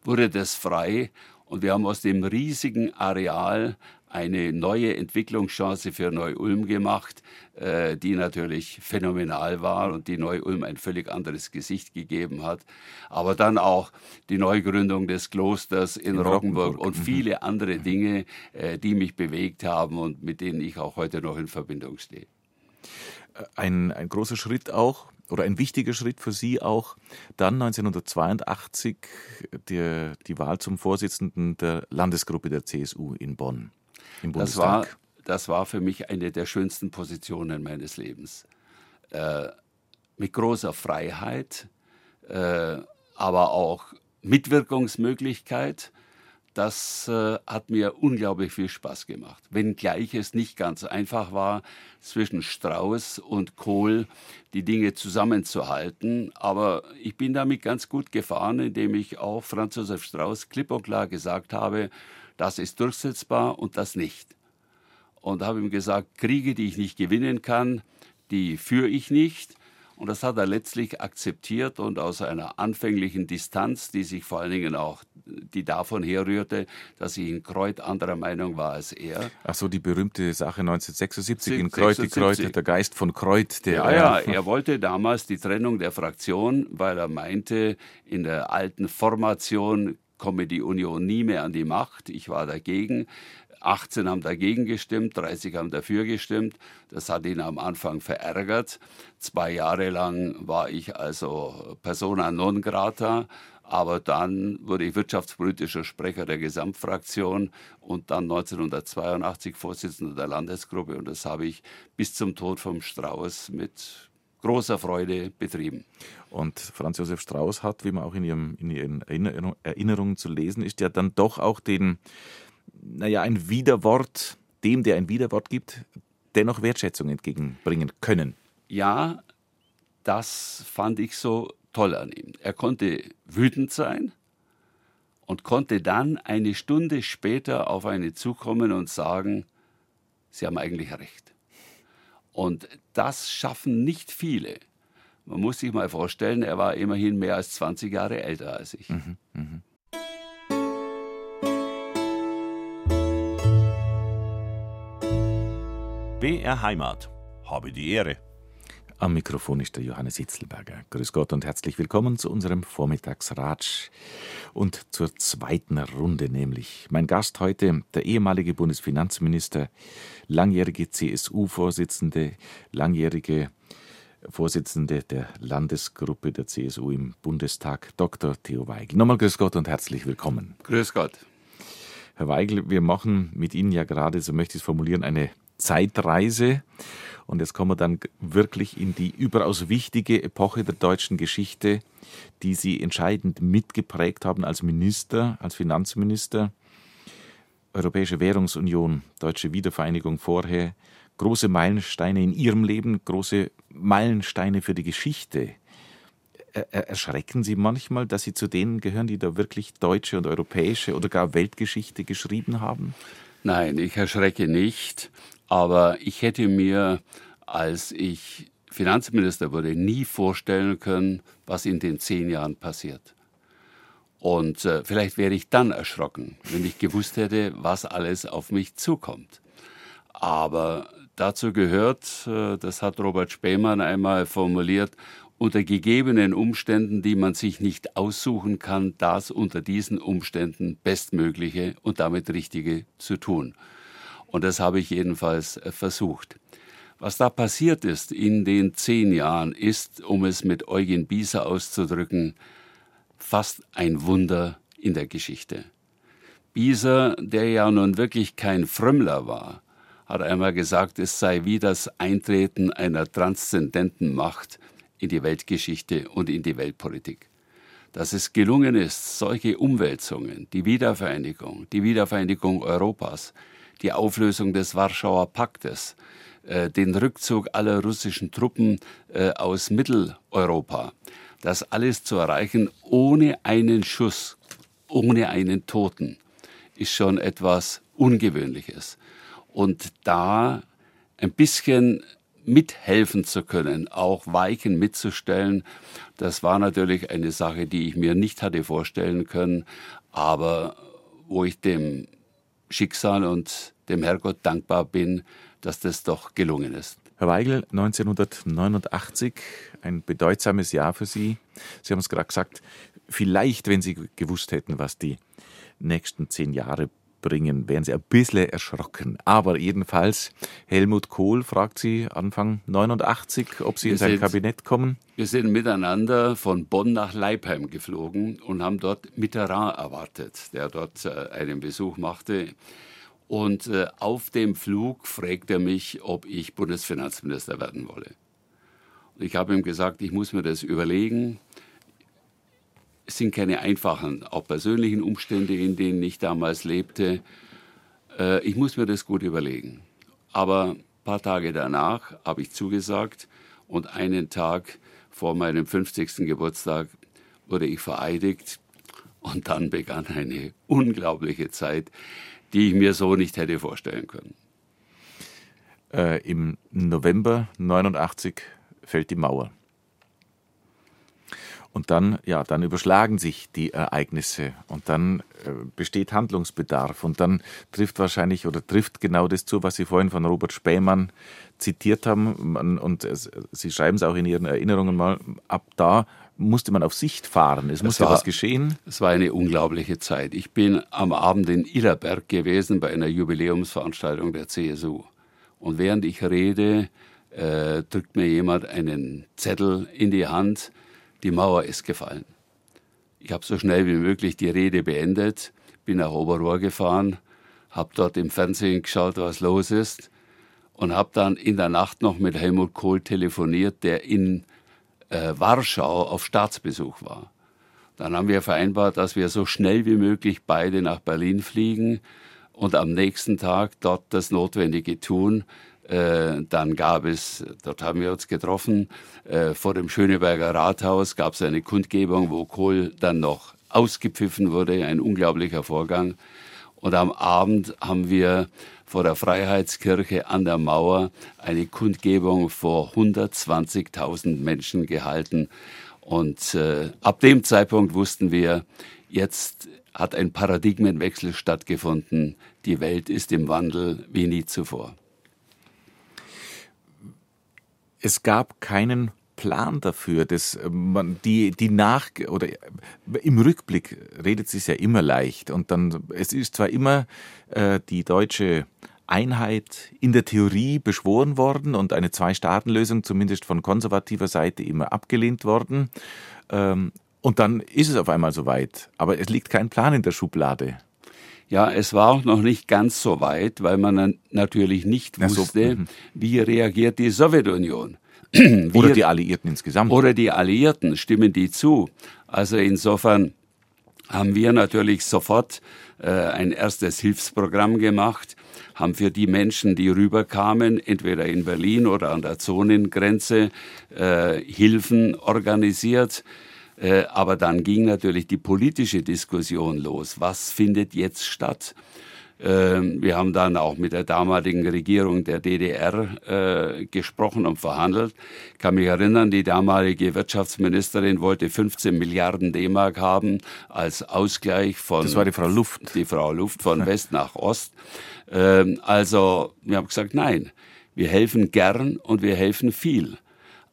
wurde das frei. Und wir haben aus dem riesigen Areal eine neue Entwicklungschance für Neu-Ulm gemacht, äh, die natürlich phänomenal war und die Neu-Ulm ein völlig anderes Gesicht gegeben hat. Aber dann auch die Neugründung des Klosters in, in Roggenburg, Roggenburg, und mhm. viele andere Dinge, äh, die mich bewegt haben und mit denen ich auch heute noch in Verbindung stehe. Ein, ein großer Schritt auch oder ein wichtiger Schritt für Sie auch dann 1982 die, die Wahl zum Vorsitzenden der Landesgruppe der CSU in Bonn im Bundestag. Das war, das war für mich eine der schönsten Positionen meines Lebens. Äh, mit großer Freiheit, äh, aber auch Mitwirkungsmöglichkeit das äh, hat mir unglaublich viel Spaß gemacht. Wenngleich es nicht ganz einfach war, zwischen Strauß und Kohl die Dinge zusammenzuhalten. Aber ich bin damit ganz gut gefahren, indem ich auch Franz Josef Strauß klipp und klar gesagt habe, das ist durchsetzbar und das nicht. Und habe ihm gesagt, Kriege, die ich nicht gewinnen kann, die führe ich nicht. Und das hat er letztlich akzeptiert und aus einer anfänglichen Distanz, die sich vor allen Dingen auch, die davon herrührte, dass ich in Kreuth anderer Meinung war als er. Ach so, die berühmte Sache 1976 in Kreuth, die Kreuth, der Geist von Kreuth. Der, ja, ja, er wollte damals die Trennung der Fraktion, weil er meinte, in der alten Formation komme die Union nie mehr an die Macht. Ich war dagegen. 18 haben dagegen gestimmt, 30 haben dafür gestimmt. Das hat ihn am Anfang verärgert. Zwei Jahre lang war ich also persona non grata. Aber dann wurde ich wirtschaftspolitischer Sprecher der Gesamtfraktion und dann 1982 Vorsitzender der Landesgruppe. Und das habe ich bis zum Tod vom Strauß mit großer Freude betrieben. Und Franz Josef Strauß hat, wie man auch in, ihrem, in Ihren Erinnerungen zu lesen ist, ja dann doch auch den naja, ein Widerwort, dem, der ein Widerwort gibt, dennoch Wertschätzung entgegenbringen können. Ja, das fand ich so toll an ihm. Er konnte wütend sein und konnte dann eine Stunde später auf eine zukommen und sagen, Sie haben eigentlich recht. Und das schaffen nicht viele. Man muss sich mal vorstellen, er war immerhin mehr als 20 Jahre älter als ich. Mhm, mh. BR Heimat. Habe die Ehre. Am Mikrofon ist der Johannes Hitzelberger. Grüß Gott und herzlich willkommen zu unserem Vormittagsratsch und zur zweiten Runde nämlich. Mein Gast heute, der ehemalige Bundesfinanzminister, langjährige CSU-Vorsitzende, langjährige Vorsitzende der Landesgruppe der CSU im Bundestag, Dr. Theo Weigel. Nochmal grüß Gott und herzlich willkommen. Grüß Gott. Herr Weigel, wir machen mit Ihnen ja gerade, so möchte ich es formulieren, eine Zeitreise. Und jetzt kommen wir dann wirklich in die überaus wichtige Epoche der deutschen Geschichte, die Sie entscheidend mitgeprägt haben als Minister, als Finanzminister. Europäische Währungsunion, deutsche Wiedervereinigung vorher, große Meilensteine in Ihrem Leben, große Meilensteine für die Geschichte. Erschrecken Sie manchmal, dass Sie zu denen gehören, die da wirklich deutsche und europäische oder gar Weltgeschichte geschrieben haben? Nein, ich erschrecke nicht. Aber ich hätte mir, als ich Finanzminister wurde, nie vorstellen können, was in den zehn Jahren passiert. Und äh, vielleicht wäre ich dann erschrocken, wenn ich gewusst hätte, was alles auf mich zukommt. Aber dazu gehört, äh, das hat Robert Spähmann einmal formuliert, unter gegebenen Umständen, die man sich nicht aussuchen kann, das unter diesen Umständen Bestmögliche und damit Richtige zu tun. Und das habe ich jedenfalls äh, versucht. Was da passiert ist in den zehn Jahren, ist, um es mit Eugen Bieser auszudrücken, fast ein Wunder in der Geschichte. Bieser, der ja nun wirklich kein Frömmler war, hat einmal gesagt, es sei wie das Eintreten einer transzendenten Macht in die Weltgeschichte und in die Weltpolitik. Dass es gelungen ist, solche Umwälzungen, die Wiedervereinigung, die Wiedervereinigung Europas, die Auflösung des Warschauer Paktes, äh, den Rückzug aller russischen Truppen äh, aus Mitteleuropa, das alles zu erreichen ohne einen Schuss, ohne einen Toten, ist schon etwas Ungewöhnliches. Und da ein bisschen mithelfen zu können, auch Weichen mitzustellen, das war natürlich eine Sache, die ich mir nicht hatte vorstellen können, aber wo ich dem Schicksal und dem Herrgott dankbar bin, dass das doch gelungen ist. Herr Weigel, 1989, ein bedeutsames Jahr für Sie. Sie haben es gerade gesagt, vielleicht, wenn Sie gewusst hätten, was die nächsten zehn Jahre bringen, wären Sie ein bisschen erschrocken. Aber jedenfalls, Helmut Kohl fragt Sie Anfang 89, ob Sie wir in sein sind, Kabinett kommen. Wir sind miteinander von Bonn nach Leipheim geflogen und haben dort Mitterrand erwartet, der dort äh, einen Besuch machte. Und äh, auf dem Flug fragt er mich, ob ich Bundesfinanzminister werden wolle. Und ich habe ihm gesagt, ich muss mir das überlegen. Es sind keine einfachen, auch persönlichen Umstände, in denen ich damals lebte. Äh, ich muss mir das gut überlegen. Aber ein paar Tage danach habe ich zugesagt und einen Tag vor meinem 50. Geburtstag wurde ich vereidigt. Und dann begann eine unglaubliche Zeit, die ich mir so nicht hätte vorstellen können. Äh, Im November 89 fällt die Mauer. Und dann, ja, dann überschlagen sich die Ereignisse und dann äh, besteht Handlungsbedarf und dann trifft wahrscheinlich oder trifft genau das zu, was Sie vorhin von Robert Spähmann zitiert haben. Man, und äh, Sie schreiben es auch in Ihren Erinnerungen mal, ab da musste man auf Sicht fahren. Es musste war, was geschehen. Es war eine unglaubliche Zeit. Ich bin am Abend in Illerberg gewesen bei einer Jubiläumsveranstaltung der CSU. Und während ich rede, äh, drückt mir jemand einen Zettel in die Hand, die Mauer ist gefallen. Ich habe so schnell wie möglich die Rede beendet, bin nach Oberrohr gefahren, habe dort im Fernsehen geschaut, was los ist und habe dann in der Nacht noch mit Helmut Kohl telefoniert, der in äh, Warschau auf Staatsbesuch war. Dann haben wir vereinbart, dass wir so schnell wie möglich beide nach Berlin fliegen und am nächsten Tag dort das Notwendige tun. Äh, dann gab es, dort haben wir uns getroffen, äh, vor dem Schöneberger Rathaus gab es eine Kundgebung, wo Kohl dann noch ausgepfiffen wurde, ein unglaublicher Vorgang. Und am Abend haben wir vor der Freiheitskirche an der Mauer eine Kundgebung vor 120.000 Menschen gehalten. Und äh, ab dem Zeitpunkt wussten wir, jetzt hat ein Paradigmenwechsel stattgefunden. Die Welt ist im Wandel wie nie zuvor. Es gab keinen Plan dafür, dass äh, man die, die nach oder im Rückblick redet sich ja immer leicht und dann es ist zwar immer äh, die deutsche Einheit in der Theorie beschworen worden und eine Zwei-Staaten-Lösung zumindest von konservativer Seite immer abgelehnt worden. Ähm, und dann ist es auf einmal soweit. Aber es liegt kein Plan in der Schublade. Ja, es war auch noch nicht ganz so weit, weil man natürlich nicht wusste, so, mhm. wie reagiert die Sowjetunion. oder die Alliierten insgesamt. Oder die Alliierten, stimmen die zu. Also insofern haben wir natürlich sofort äh, ein erstes Hilfsprogramm gemacht, haben für die Menschen, die rüberkamen, entweder in Berlin oder an der Zonengrenze, äh, Hilfen organisiert. Äh, aber dann ging natürlich die politische Diskussion los. Was findet jetzt statt? Ähm, wir haben dann auch mit der damaligen Regierung der DDR äh, gesprochen und verhandelt. Ich kann mich erinnern, die damalige Wirtschaftsministerin wollte 15 Milliarden D-Mark haben als Ausgleich von. Das war die Frau Luft. Die Frau Luft von West nach Ost. Ähm, also, wir haben gesagt, nein, wir helfen gern und wir helfen viel.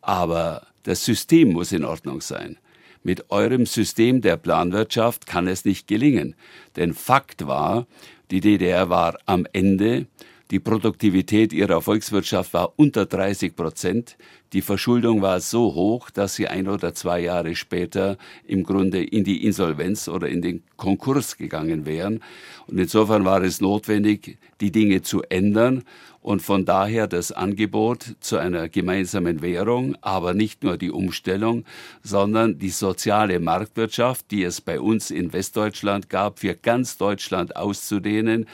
Aber das System muss in Ordnung sein. Mit eurem System der Planwirtschaft kann es nicht gelingen. Denn Fakt war, die DDR war am Ende, die Produktivität ihrer Volkswirtschaft war unter 30 Prozent. Die Verschuldung war so hoch, dass sie ein oder zwei Jahre später im Grunde in die Insolvenz oder in den Konkurs gegangen wären. Und insofern war es notwendig, die Dinge zu ändern und von daher das Angebot zu einer gemeinsamen Währung, aber nicht nur die Umstellung, sondern die soziale Marktwirtschaft, die es bei uns in Westdeutschland gab, für ganz Deutschland auszudehnen.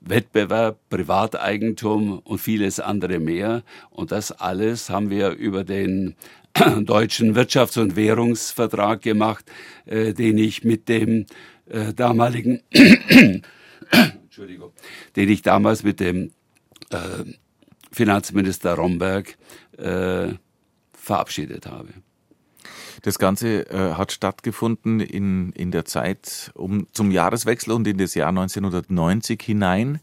Wettbewerb, Privateigentum und vieles andere mehr. Und das alles haben wir über den deutschen Wirtschafts- und Währungsvertrag gemacht, äh, den ich mit dem äh, damaligen, Entschuldigung, den ich damals mit dem Finanzminister Romberg äh, verabschiedet habe. Das Ganze äh, hat stattgefunden in, in der Zeit um, zum Jahreswechsel und in das Jahr 1990 hinein.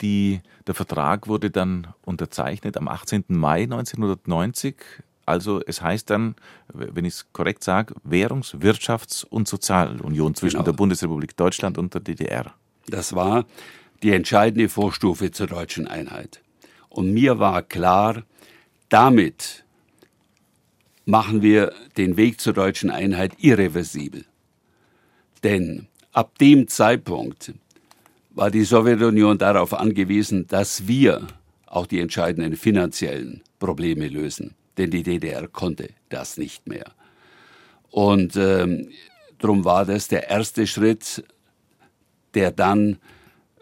Die, der Vertrag wurde dann unterzeichnet am 18. Mai 1990. Also es heißt dann, wenn ich es korrekt sage, Währungs-, Wirtschafts- und Sozialunion zwischen genau. der Bundesrepublik Deutschland und der DDR. Das war die entscheidende Vorstufe zur deutschen Einheit. Und mir war klar, damit machen wir den Weg zur deutschen Einheit irreversibel. Denn ab dem Zeitpunkt war die Sowjetunion darauf angewiesen, dass wir auch die entscheidenden finanziellen Probleme lösen. Denn die DDR konnte das nicht mehr. Und ähm, darum war das der erste Schritt, der dann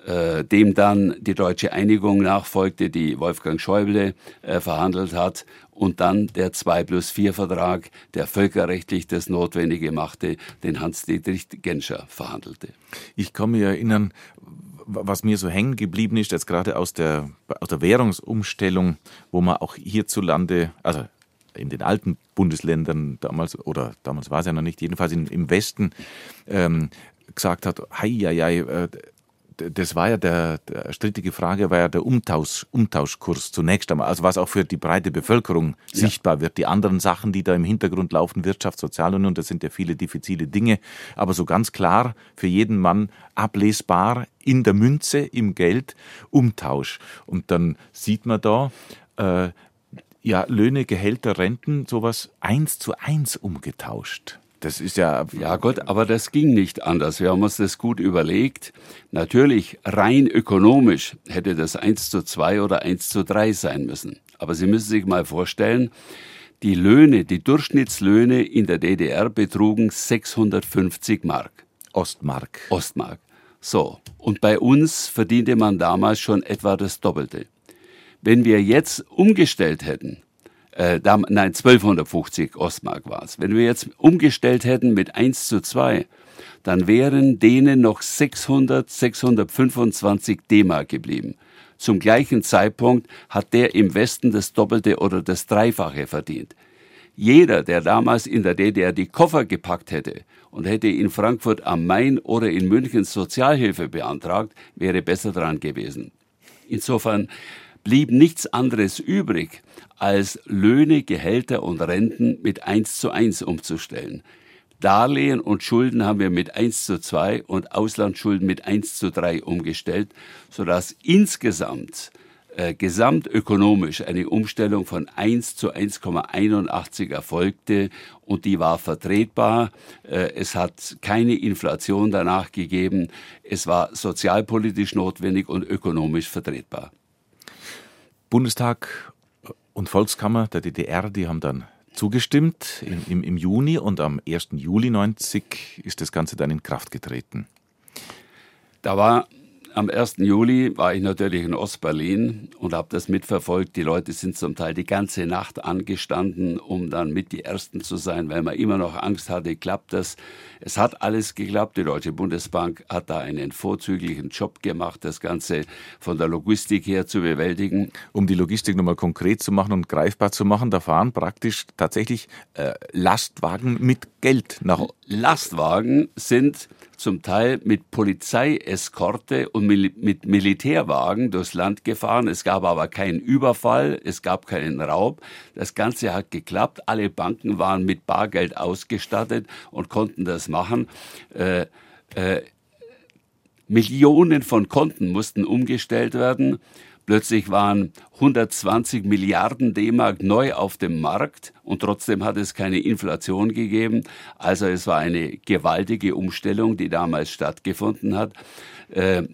äh, dem dann die deutsche Einigung nachfolgte, die Wolfgang Schäuble äh, verhandelt hat, und dann der 2 plus 4 Vertrag, der völkerrechtlich das Notwendige machte, den Hans-Dietrich Genscher verhandelte. Ich kann mich erinnern, was mir so hängen geblieben ist, jetzt gerade aus der, aus der Währungsumstellung, wo man auch hierzulande, also in den alten Bundesländern damals, oder damals war es ja noch nicht, jedenfalls im Westen, ähm, gesagt hat, hei, hei, hei, äh, das war ja der, der strittige Frage, war ja der Umtausch, Umtauschkurs zunächst einmal, also was auch für die breite Bevölkerung ja. sichtbar wird. Die anderen Sachen, die da im Hintergrund laufen, Wirtschaft, Sozialunion, das sind ja viele diffizile Dinge, aber so ganz klar für jeden Mann ablesbar in der Münze, im Geld, Umtausch. Und dann sieht man da, äh, ja, Löhne, Gehälter, Renten, sowas eins zu eins umgetauscht. Das ist ja. Ja, Gott, aber das ging nicht anders. Wir haben uns das gut überlegt. Natürlich, rein ökonomisch hätte das 1 zu 2 oder 1 zu 3 sein müssen. Aber Sie müssen sich mal vorstellen, die Löhne, die Durchschnittslöhne in der DDR betrugen 650 Mark. Ostmark. Ostmark. So. Und bei uns verdiente man damals schon etwa das Doppelte. Wenn wir jetzt umgestellt hätten äh, nein, 1250 Ostmark war es. Wenn wir jetzt umgestellt hätten mit 1 zu 2, dann wären denen noch 600, 625 D-Mark geblieben. Zum gleichen Zeitpunkt hat der im Westen das Doppelte oder das Dreifache verdient. Jeder, der damals in der DDR die Koffer gepackt hätte und hätte in Frankfurt am Main oder in München Sozialhilfe beantragt, wäre besser dran gewesen. Insofern blieb nichts anderes übrig, als Löhne, Gehälter und Renten mit 1 zu 1 umzustellen. Darlehen und Schulden haben wir mit 1 zu 2 und Auslandsschulden mit 1 zu 3 umgestellt, sodass insgesamt äh, gesamtökonomisch eine Umstellung von 1 zu 1,81 erfolgte und die war vertretbar. Äh, es hat keine Inflation danach gegeben. Es war sozialpolitisch notwendig und ökonomisch vertretbar. Bundestag und Volkskammer der DDR, die haben dann zugestimmt im, im, im Juni und am 1. Juli 90 ist das Ganze dann in Kraft getreten. Da war am 1. Juli war ich natürlich in Ostberlin und habe das mitverfolgt. Die Leute sind zum Teil die ganze Nacht angestanden, um dann mit die Ersten zu sein, weil man immer noch Angst hatte, klappt das. Es hat alles geklappt. Die Deutsche Bundesbank hat da einen vorzüglichen Job gemacht, das Ganze von der Logistik her zu bewältigen. Um die Logistik nochmal konkret zu machen und greifbar zu machen, da fahren praktisch tatsächlich äh, Lastwagen mit Geld nach. Lastwagen sind zum Teil mit Polizeieskorte und mit Militärwagen durchs Land gefahren. Es gab aber keinen Überfall, es gab keinen Raub. Das Ganze hat geklappt. Alle Banken waren mit Bargeld ausgestattet und konnten das machen. Äh, äh, Millionen von Konten mussten umgestellt werden. Plötzlich waren 120 Milliarden D-Mark neu auf dem Markt und trotzdem hat es keine Inflation gegeben. Also es war eine gewaltige Umstellung, die damals stattgefunden hat. Äh,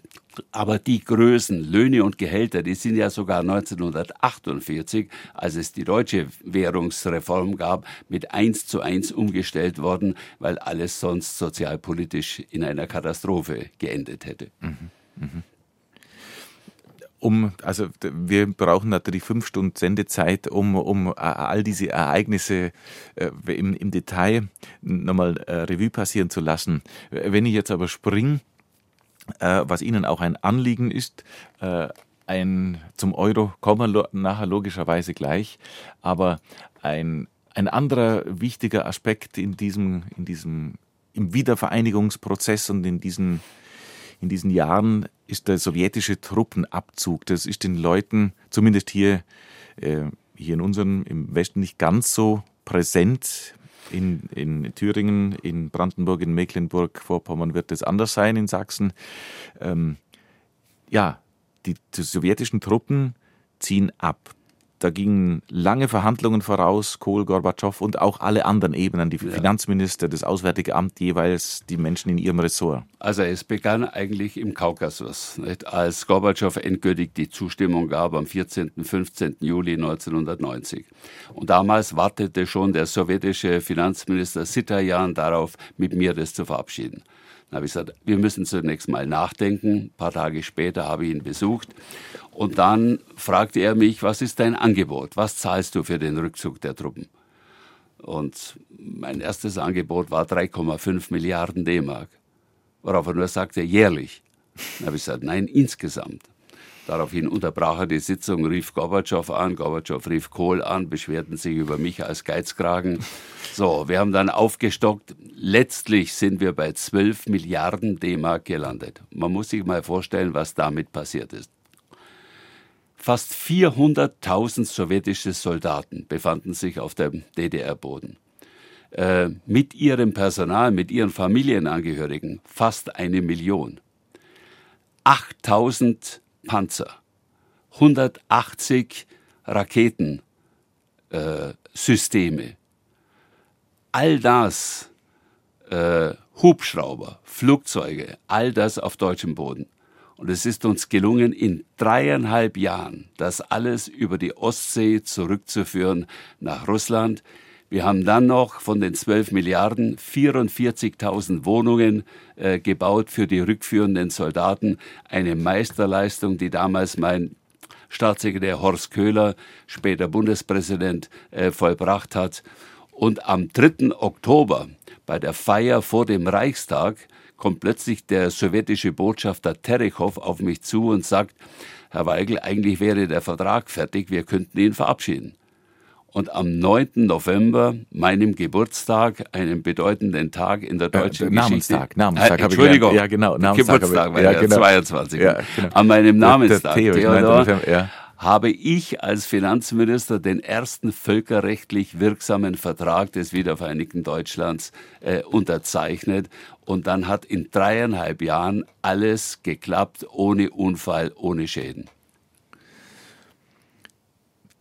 aber die Größen, Löhne und Gehälter, die sind ja sogar 1948, als es die deutsche Währungsreform gab, mit eins zu eins umgestellt worden, weil alles sonst sozialpolitisch in einer Katastrophe geendet hätte. Mhm. Mhm. Um, also wir brauchen natürlich fünf Stunden Sendezeit, um, um all diese Ereignisse äh, im, im Detail nochmal äh, Revue passieren zu lassen. Wenn ich jetzt aber springe, äh, was Ihnen auch ein Anliegen ist, äh, ein, zum Euro kommen wir nachher logischerweise gleich, aber ein, ein anderer wichtiger Aspekt in diesem, in diesem, im Wiedervereinigungsprozess und in diesen in diesen Jahren ist der sowjetische Truppenabzug, das ist den Leuten, zumindest hier, äh, hier in unserem, im Westen nicht ganz so präsent. In, in Thüringen, in Brandenburg, in Mecklenburg, Vorpommern wird es anders sein, in Sachsen. Ähm, ja, die, die sowjetischen Truppen ziehen ab. Da gingen lange Verhandlungen voraus, Kohl, Gorbatschow und auch alle anderen Ebenen, die ja. Finanzminister, das Auswärtige Amt, jeweils die Menschen in ihrem Ressort. Also es begann eigentlich im Kaukasus, nicht? als Gorbatschow endgültig die Zustimmung gab am 14. 15. Juli 1990. Und damals wartete schon der sowjetische Finanzminister Sitajan darauf, mit mir das zu verabschieden. Dann habe ich gesagt, wir müssen zunächst mal nachdenken. Ein paar Tage später habe ich ihn besucht. Und dann fragte er mich, was ist dein Angebot? Was zahlst du für den Rückzug der Truppen? Und mein erstes Angebot war 3,5 Milliarden D-Mark. Worauf er nur sagte, jährlich. Dann habe ich gesagt, nein, insgesamt. Daraufhin unterbrach er die Sitzung, rief Gorbatschow an, Gorbatschow rief Kohl an, beschwerten sich über mich als Geizkragen. So, wir haben dann aufgestockt. Letztlich sind wir bei 12 Milliarden D-Mark gelandet. Man muss sich mal vorstellen, was damit passiert ist. Fast 400.000 sowjetische Soldaten befanden sich auf dem DDR-Boden. Äh, mit ihrem Personal, mit ihren Familienangehörigen fast eine Million. 8000 Panzer, 180 Raketensysteme, äh, all das, äh, Hubschrauber, Flugzeuge, all das auf deutschem Boden. Und es ist uns gelungen, in dreieinhalb Jahren das alles über die Ostsee zurückzuführen nach Russland. Wir haben dann noch von den 12 Milliarden 44.000 Wohnungen äh, gebaut für die rückführenden Soldaten. Eine Meisterleistung, die damals mein Staatssekretär Horst Köhler, später Bundespräsident, äh, vollbracht hat. Und am 3. Oktober bei der Feier vor dem Reichstag kommt plötzlich der sowjetische Botschafter Terechow auf mich zu und sagt, Herr Weigel, eigentlich wäre der Vertrag fertig, wir könnten ihn verabschieden. Und am 9. November, meinem Geburtstag, einem bedeutenden Tag in der deutschen äh, Namenstag, Geschichte. Namenstag, äh, Entschuldigung, ja genau, Namenstag Geburtstag war ja, genau. 22. Ja, genau. An meinem Namenstag, Theo, Theodor, ja. habe ich als Finanzminister den ersten völkerrechtlich wirksamen Vertrag des wiedervereinigten Deutschlands äh, unterzeichnet. Und dann hat in dreieinhalb Jahren alles geklappt, ohne Unfall, ohne Schäden.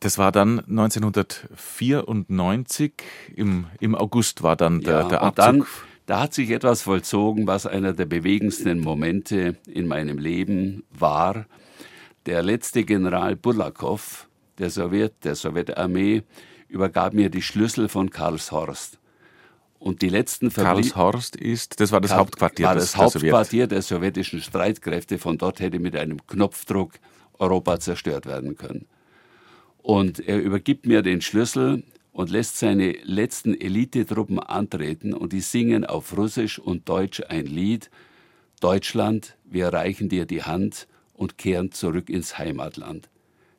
Das war dann 1994, im, im August war dann der, ja, der Abzug. Dann, da hat sich etwas vollzogen, was einer der bewegendsten Momente in meinem Leben war. Der letzte General Bulakow der Sowjet, der Sowjetarmee, übergab mir die Schlüssel von Karlshorst. Und die letzten Karlshorst ist, das war das Karl, Hauptquartier, war das der Hauptquartier Sowjet. der sowjetischen Streitkräfte. Von dort hätte mit einem Knopfdruck Europa zerstört werden können. Und er übergibt mir den Schlüssel und lässt seine letzten Elitetruppen antreten und die singen auf Russisch und Deutsch ein Lied. Deutschland, wir reichen dir die Hand und kehren zurück ins Heimatland.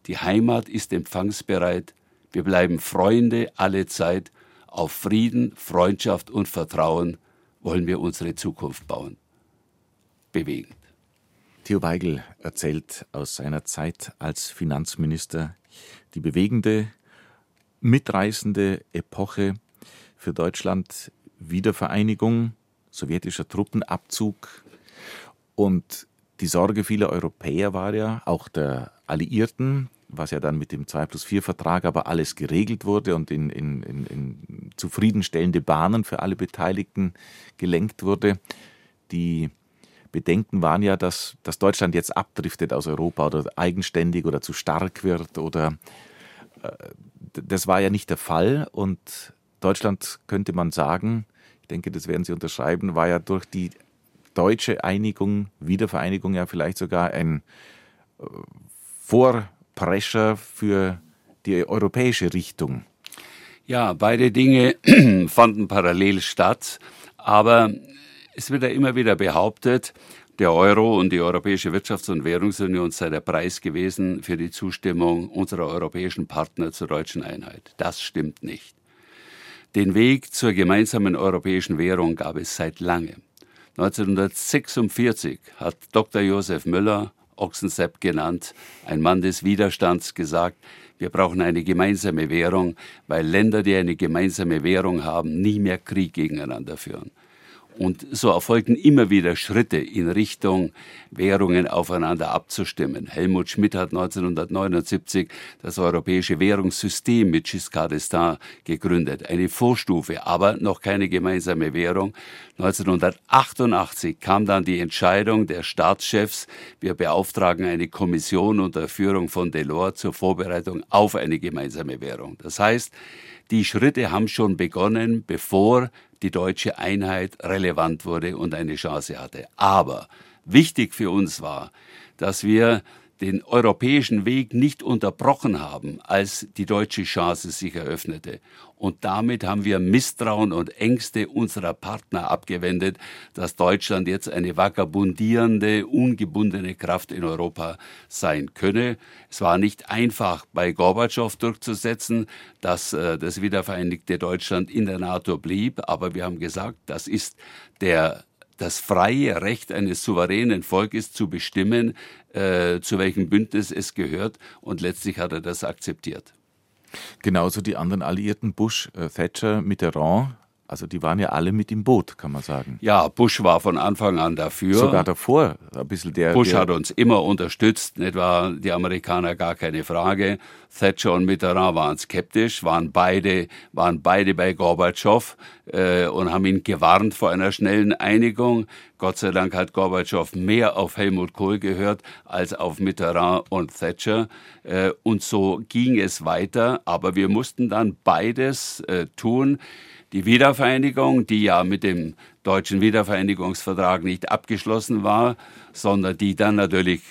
Die Heimat ist empfangsbereit. Wir bleiben Freunde alle Zeit. Auf Frieden, Freundschaft und Vertrauen wollen wir unsere Zukunft bauen. Bewegend. Theo Weigel erzählt aus seiner Zeit als Finanzminister die bewegende, mitreißende Epoche für Deutschland, Wiedervereinigung, sowjetischer Truppenabzug und die Sorge vieler Europäer war ja, auch der Alliierten, was ja dann mit dem 2 plus 4 Vertrag aber alles geregelt wurde und in, in, in, in zufriedenstellende Bahnen für alle Beteiligten gelenkt wurde. Die Bedenken waren ja, dass, dass Deutschland jetzt abdriftet aus Europa oder eigenständig oder zu stark wird oder äh, das war ja nicht der Fall und Deutschland könnte man sagen, ich denke, das werden Sie unterschreiben, war ja durch die deutsche Einigung, Wiedervereinigung ja vielleicht sogar ein äh, Vorprescher für die europäische Richtung? Ja, beide Dinge fanden parallel statt, aber es wird ja immer wieder behauptet, der Euro und die Europäische Wirtschafts- und Währungsunion sei der Preis gewesen für die Zustimmung unserer europäischen Partner zur deutschen Einheit. Das stimmt nicht. Den Weg zur gemeinsamen europäischen Währung gab es seit langem. 1946 hat Dr. Josef Müller, Ochsensepp genannt, ein Mann des Widerstands, gesagt, wir brauchen eine gemeinsame Währung, weil Länder, die eine gemeinsame Währung haben, nie mehr Krieg gegeneinander führen. Und so erfolgten immer wieder Schritte in Richtung, Währungen aufeinander abzustimmen. Helmut Schmidt hat 1979 das europäische Währungssystem mit Giscard d'Estaing gegründet. Eine Vorstufe, aber noch keine gemeinsame Währung. 1988 kam dann die Entscheidung der Staatschefs, wir beauftragen eine Kommission unter Führung von Delors zur Vorbereitung auf eine gemeinsame Währung. Das heißt, die Schritte haben schon begonnen, bevor die deutsche Einheit relevant wurde und eine Chance hatte. Aber wichtig für uns war, dass wir den europäischen Weg nicht unterbrochen haben, als die deutsche Chance sich eröffnete. Und damit haben wir Misstrauen und Ängste unserer Partner abgewendet, dass Deutschland jetzt eine vagabundierende, ungebundene Kraft in Europa sein könne. Es war nicht einfach, bei Gorbatschow durchzusetzen, dass äh, das wiedervereinigte Deutschland in der NATO blieb, aber wir haben gesagt, das ist der das freie Recht eines souveränen Volkes zu bestimmen, äh, zu welchem Bündnis es gehört. Und letztlich hat er das akzeptiert. Genauso die anderen Alliierten, Bush, äh, Thatcher, Mitterrand, also die waren ja alle mit im Boot, kann man sagen. Ja, Bush war von Anfang an dafür. Sogar davor ein bisschen der. Bush der hat uns immer unterstützt, nicht wahr? Die Amerikaner gar keine Frage. Thatcher und Mitterrand waren skeptisch, waren beide, waren beide bei Gorbatschow äh, und haben ihn gewarnt vor einer schnellen Einigung. Gott sei Dank hat Gorbatschow mehr auf Helmut Kohl gehört als auf Mitterrand und Thatcher. Äh, und so ging es weiter, aber wir mussten dann beides äh, tun die Wiedervereinigung, die ja mit dem deutschen Wiedervereinigungsvertrag nicht abgeschlossen war, sondern die dann natürlich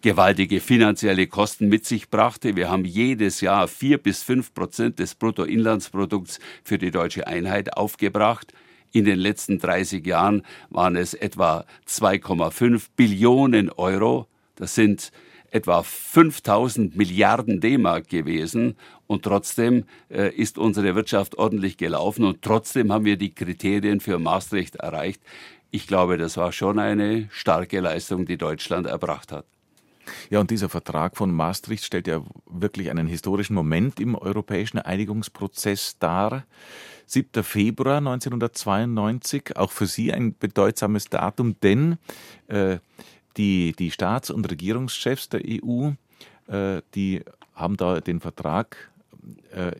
gewaltige finanzielle Kosten mit sich brachte. Wir haben jedes Jahr vier bis fünf Prozent des Bruttoinlandsprodukts für die deutsche Einheit aufgebracht. In den letzten 30 Jahren waren es etwa 2,5 Billionen Euro. Das sind etwa 5000 Milliarden D-Mark gewesen und trotzdem äh, ist unsere Wirtschaft ordentlich gelaufen und trotzdem haben wir die Kriterien für Maastricht erreicht. Ich glaube, das war schon eine starke Leistung, die Deutschland erbracht hat. Ja, und dieser Vertrag von Maastricht stellt ja wirklich einen historischen Moment im europäischen Einigungsprozess dar. 7. Februar 1992, auch für Sie ein bedeutsames Datum, denn äh, die, die Staats- und Regierungschefs der EU, äh, die haben da den Vertrag äh,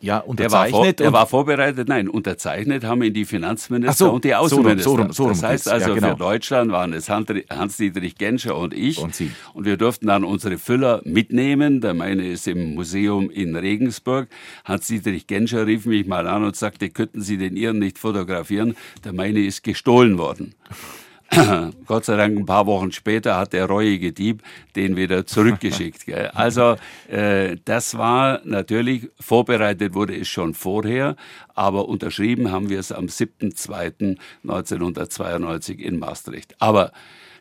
ja, unterzeichnet. Er war, war, vorbereitet, nein, unterzeichnet haben ihn die Finanzminister so, und die Außenminister. So rum, so rum, das heißt also, ja, genau. für Deutschland waren es Hans-Dietrich Genscher und ich. Und, Sie. und wir durften dann unsere Füller mitnehmen. Der meine ist im Museum in Regensburg. Hans-Dietrich Genscher rief mich mal an und sagte, könnten Sie den Ihren nicht fotografieren? Der meine ist gestohlen worden. Gott sei Dank ein paar Wochen später hat der reuige Dieb den wieder zurückgeschickt. Gell? Also äh, das war natürlich, vorbereitet wurde es schon vorher, aber unterschrieben haben wir es am 7.2.1992 in Maastricht. Aber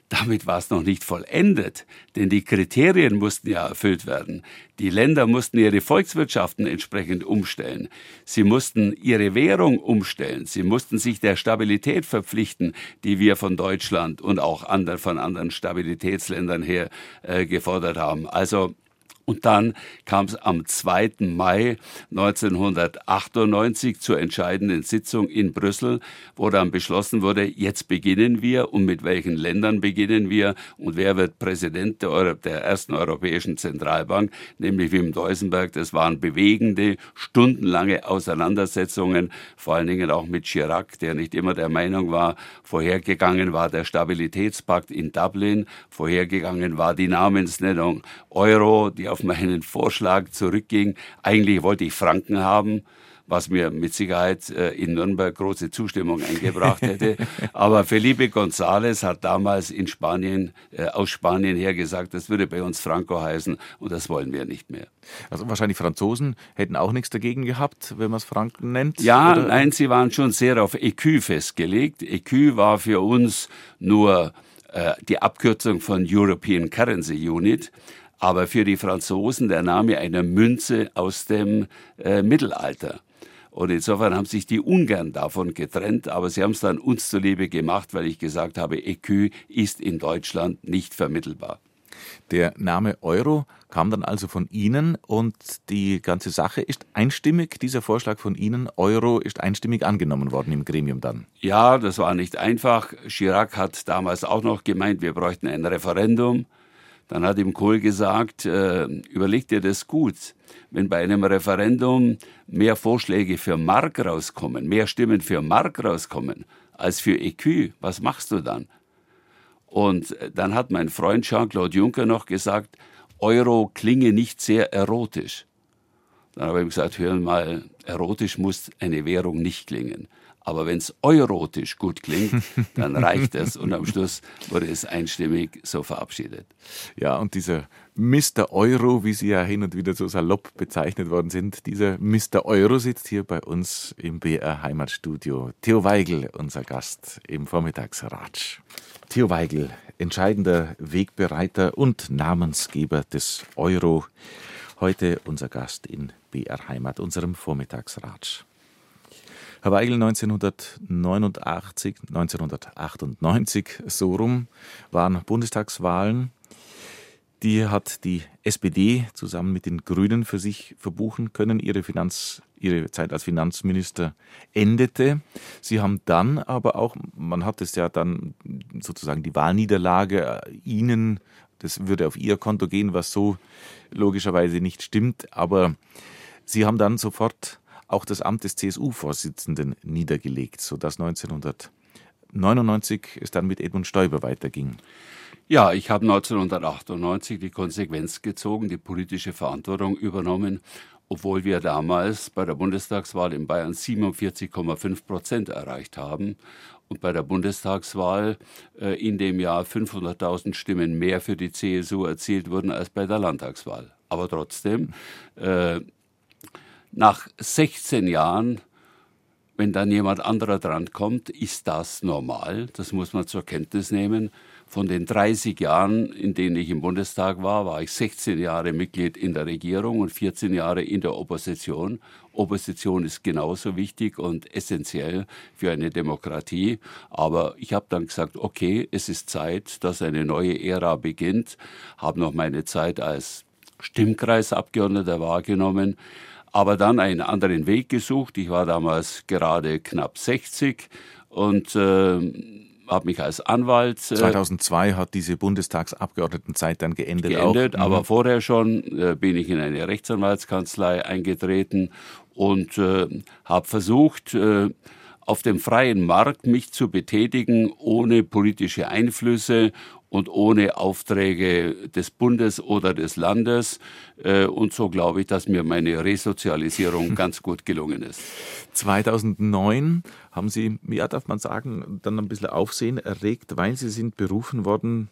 damit war es noch nicht vollendet, denn die Kriterien mussten ja erfüllt werden. Die Länder mussten ihre Volkswirtschaften entsprechend umstellen. Sie mussten ihre Währung umstellen. Sie mussten sich der Stabilität verpflichten, die wir von Deutschland und auch anderen, von anderen Stabilitätsländern her äh, gefordert haben. Also und dann kam es am 2. Mai 1998 zur entscheidenden Sitzung in Brüssel, wo dann beschlossen wurde, jetzt beginnen wir und mit welchen Ländern beginnen wir und wer wird Präsident der, Euro der ersten Europäischen Zentralbank, nämlich Wim Deusenberg. Das waren bewegende, stundenlange Auseinandersetzungen, vor allen Dingen auch mit Chirac, der nicht immer der Meinung war, vorhergegangen war der Stabilitätspakt in Dublin, vorhergegangen war die Namensnennung Euro, die auf meinen Vorschlag zurückging. Eigentlich wollte ich Franken haben, was mir mit Sicherheit äh, in Nürnberg große Zustimmung eingebracht hätte. Aber Felipe González hat damals in Spanien, äh, aus Spanien her gesagt, das würde bei uns Franco heißen und das wollen wir nicht mehr. Also wahrscheinlich Franzosen hätten auch nichts dagegen gehabt, wenn man es Franken nennt? Ja, oder? nein, sie waren schon sehr auf EQ festgelegt. EQ war für uns nur äh, die Abkürzung von European Currency Unit aber für die Franzosen der Name einer Münze aus dem äh, Mittelalter. Und insofern haben sich die ungern davon getrennt, aber sie haben es dann uns zuliebe gemacht, weil ich gesagt habe, EQ ist in Deutschland nicht vermittelbar. Der Name Euro kam dann also von Ihnen und die ganze Sache ist einstimmig, dieser Vorschlag von Ihnen, Euro ist einstimmig angenommen worden im Gremium dann. Ja, das war nicht einfach. Chirac hat damals auch noch gemeint, wir bräuchten ein Referendum. Dann hat ihm Kohl gesagt, äh, überleg dir das gut. Wenn bei einem Referendum mehr Vorschläge für Mark rauskommen, mehr Stimmen für Mark rauskommen als für EQ, was machst du dann? Und dann hat mein Freund Jean-Claude Juncker noch gesagt, Euro klinge nicht sehr erotisch. Dann habe ich gesagt, hören mal, erotisch muss eine Währung nicht klingen. Aber wenn es eurotisch gut klingt, dann reicht es. Und am Schluss wurde es einstimmig so verabschiedet. Ja, und dieser Mr. Euro, wie Sie ja hin und wieder so salopp bezeichnet worden sind, dieser Mr. Euro sitzt hier bei uns im BR Heimatstudio. Theo Weigel, unser Gast im Vormittagsratsch. Theo Weigel, entscheidender Wegbereiter und Namensgeber des Euro. Heute unser Gast in BR Heimat, unserem Vormittagsratsch. Herr Weigel 1989, 1998 so rum waren Bundestagswahlen. Die hat die SPD zusammen mit den Grünen für sich verbuchen können. Ihre, Finanz, ihre Zeit als Finanzminister endete. Sie haben dann aber auch, man hat es ja dann sozusagen die Wahlniederlage äh, Ihnen, das würde auf Ihr Konto gehen, was so logischerweise nicht stimmt, aber Sie haben dann sofort auch das Amt des CSU-Vorsitzenden niedergelegt, sodass 1999 es dann mit Edmund Stoiber weiterging. Ja, ich habe 1998 die Konsequenz gezogen, die politische Verantwortung übernommen, obwohl wir damals bei der Bundestagswahl in Bayern 47,5 Prozent erreicht haben und bei der Bundestagswahl äh, in dem Jahr 500.000 Stimmen mehr für die CSU erzielt wurden als bei der Landtagswahl. Aber trotzdem, äh, nach 16 Jahren, wenn dann jemand anderer drankommt, ist das normal. Das muss man zur Kenntnis nehmen. Von den 30 Jahren, in denen ich im Bundestag war, war ich 16 Jahre Mitglied in der Regierung und 14 Jahre in der Opposition. Opposition ist genauso wichtig und essentiell für eine Demokratie. Aber ich habe dann gesagt, okay, es ist Zeit, dass eine neue Ära beginnt. Habe noch meine Zeit als Stimmkreisabgeordneter wahrgenommen aber dann einen anderen Weg gesucht. Ich war damals gerade knapp 60 und äh, habe mich als Anwalt. Äh, 2002 hat diese Bundestagsabgeordnetenzeit dann geendet. Geendet, auch. aber mhm. vorher schon äh, bin ich in eine Rechtsanwaltskanzlei eingetreten und äh, habe versucht, äh, auf dem freien Markt mich zu betätigen, ohne politische Einflüsse und ohne Aufträge des Bundes oder des Landes. Äh, und so glaube ich, dass mir meine Resozialisierung ganz gut gelungen ist. 2009 haben Sie, ja, darf man sagen, dann ein bisschen Aufsehen erregt, weil Sie sind berufen worden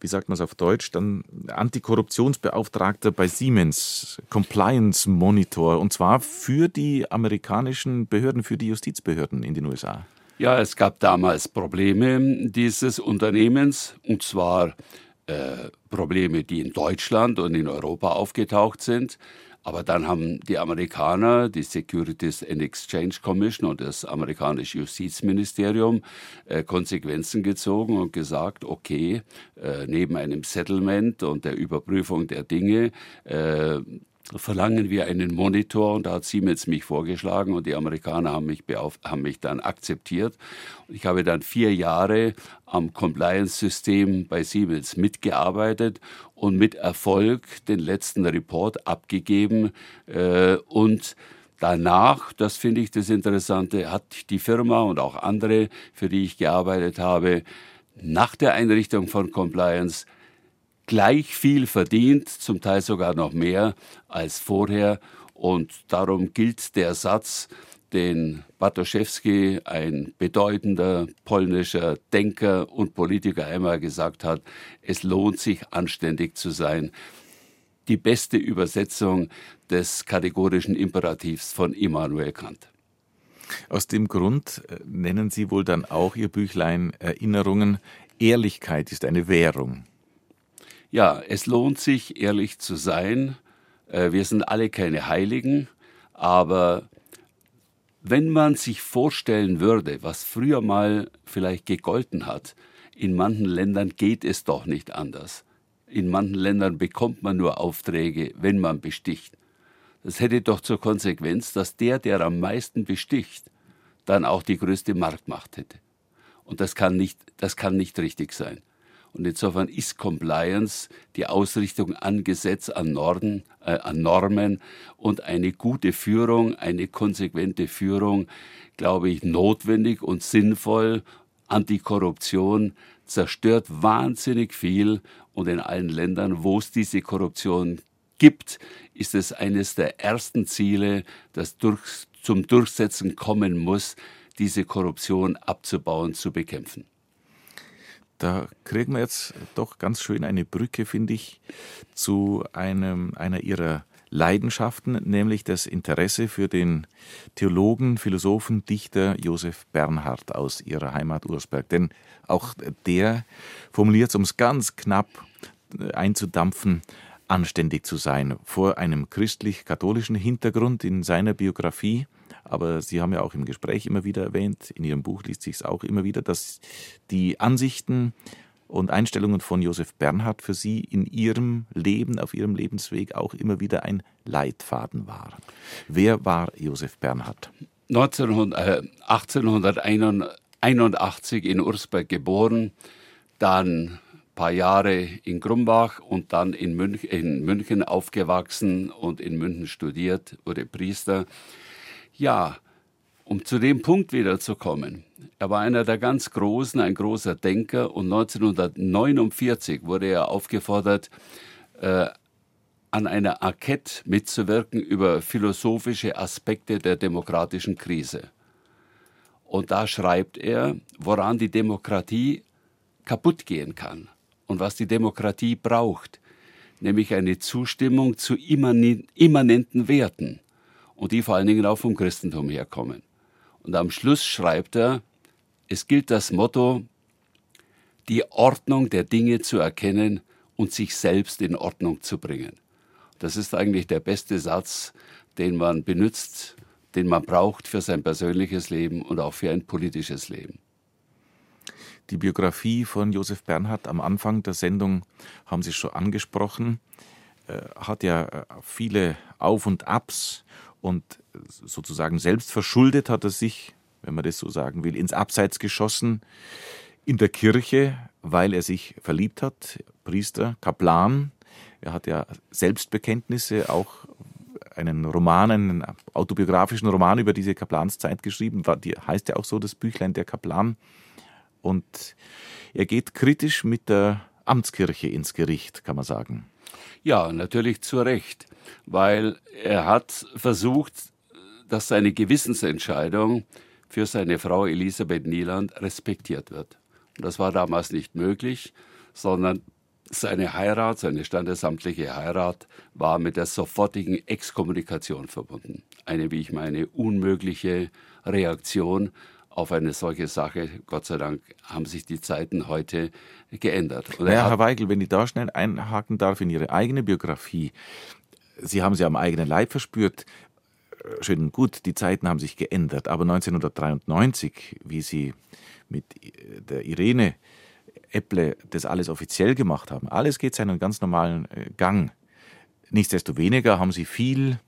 wie sagt man es auf Deutsch, dann Antikorruptionsbeauftragter bei Siemens, Compliance Monitor, und zwar für die amerikanischen Behörden, für die Justizbehörden in den USA. Ja, es gab damals Probleme dieses Unternehmens, und zwar äh, Probleme, die in Deutschland und in Europa aufgetaucht sind. Aber dann haben die Amerikaner, die Securities and Exchange Commission und das amerikanische Justizministerium äh, Konsequenzen gezogen und gesagt, okay, äh, neben einem Settlement und der Überprüfung der Dinge äh, verlangen wir einen Monitor und da hat Siemens mich vorgeschlagen und die Amerikaner haben mich, haben mich dann akzeptiert. Ich habe dann vier Jahre am Compliance-System bei Siemens mitgearbeitet und mit Erfolg den letzten Report abgegeben äh, und Danach, das finde ich das Interessante, hat die Firma und auch andere, für die ich gearbeitet habe, nach der Einrichtung von Compliance gleich viel verdient, zum Teil sogar noch mehr als vorher. Und darum gilt der Satz, den Bartoszewski, ein bedeutender polnischer Denker und Politiker, einmal gesagt hat, es lohnt sich anständig zu sein. Die beste Übersetzung des kategorischen Imperativs von Immanuel Kant. Aus dem Grund äh, nennen Sie wohl dann auch Ihr Büchlein Erinnerungen. Ehrlichkeit ist eine Währung. Ja, es lohnt sich, ehrlich zu sein. Äh, wir sind alle keine Heiligen, aber wenn man sich vorstellen würde, was früher mal vielleicht gegolten hat, in manchen Ländern geht es doch nicht anders. In manchen Ländern bekommt man nur Aufträge, wenn man besticht. Das hätte doch zur Konsequenz, dass der, der am meisten besticht, dann auch die größte Marktmacht hätte. Und das kann nicht, das kann nicht richtig sein. Und insofern ist Compliance die Ausrichtung an Gesetz, an, Norden, äh, an Normen und eine gute Führung, eine konsequente Führung, glaube ich, notwendig und sinnvoll. Antikorruption zerstört wahnsinnig viel und in allen Ländern, wo es diese Korruption gibt, ist es eines der ersten Ziele, das durch, zum Durchsetzen kommen muss, diese Korruption abzubauen, zu bekämpfen. Da kriegen wir jetzt doch ganz schön eine Brücke, finde ich, zu einem, einer ihrer Leidenschaften, nämlich das Interesse für den Theologen, Philosophen, Dichter Josef Bernhard aus ihrer Heimat Ursberg. Denn auch der formuliert es, um es ganz knapp einzudampfen, anständig zu sein. Vor einem christlich-katholischen Hintergrund in seiner Biografie, aber Sie haben ja auch im Gespräch immer wieder erwähnt, in Ihrem Buch liest sich es auch immer wieder, dass die Ansichten und Einstellungen von Josef Bernhard für Sie in Ihrem Leben, auf Ihrem Lebensweg auch immer wieder ein Leitfaden waren. Wer war Josef Bernhard? 1900, äh, 1881 in Ursberg geboren, dann paar Jahre in Grumbach und dann in München aufgewachsen und in München studiert, wurde Priester. Ja, um zu dem Punkt wiederzukommen. Er war einer der ganz Großen, ein großer Denker und 1949 wurde er aufgefordert, äh, an einer Enquete mitzuwirken über philosophische Aspekte der demokratischen Krise. Und da schreibt er, woran die Demokratie kaputt gehen kann und was die Demokratie braucht, nämlich eine Zustimmung zu immanenten Werten und die vor allen Dingen auch vom Christentum herkommen. Und am Schluss schreibt er, es gilt das Motto, die Ordnung der Dinge zu erkennen und sich selbst in Ordnung zu bringen. Das ist eigentlich der beste Satz, den man benutzt, den man braucht für sein persönliches Leben und auch für ein politisches Leben. Die Biografie von Josef Bernhard am Anfang der Sendung haben Sie schon angesprochen, äh, hat ja äh, viele Auf und Abs und sozusagen selbst verschuldet hat er sich, wenn man das so sagen will, ins Abseits geschossen in der Kirche, weil er sich verliebt hat, Priester, Kaplan. Er hat ja Selbstbekenntnisse, auch einen Roman, einen autobiografischen Roman über diese Kaplanszeit geschrieben. Die heißt ja auch so das Büchlein der Kaplan. Und er geht kritisch mit der Amtskirche ins Gericht, kann man sagen. Ja, natürlich zu Recht, weil er hat versucht, dass seine Gewissensentscheidung für seine Frau Elisabeth Nieland respektiert wird. Und das war damals nicht möglich, sondern seine Heirat, seine standesamtliche Heirat war mit der sofortigen Exkommunikation verbunden. Eine, wie ich meine, unmögliche Reaktion auf eine solche Sache. Gott sei Dank haben sich die Zeiten heute geändert. Und naja, Herr Weigel, wenn ich da schnell einhaken darf in Ihre eigene Biografie. Sie haben sie am eigenen Leib verspürt. Schön und gut, die Zeiten haben sich geändert. Aber 1993, wie Sie mit der Irene Epple das alles offiziell gemacht haben, alles geht seinen ganz normalen äh, Gang. Nichtsdestoweniger haben Sie viel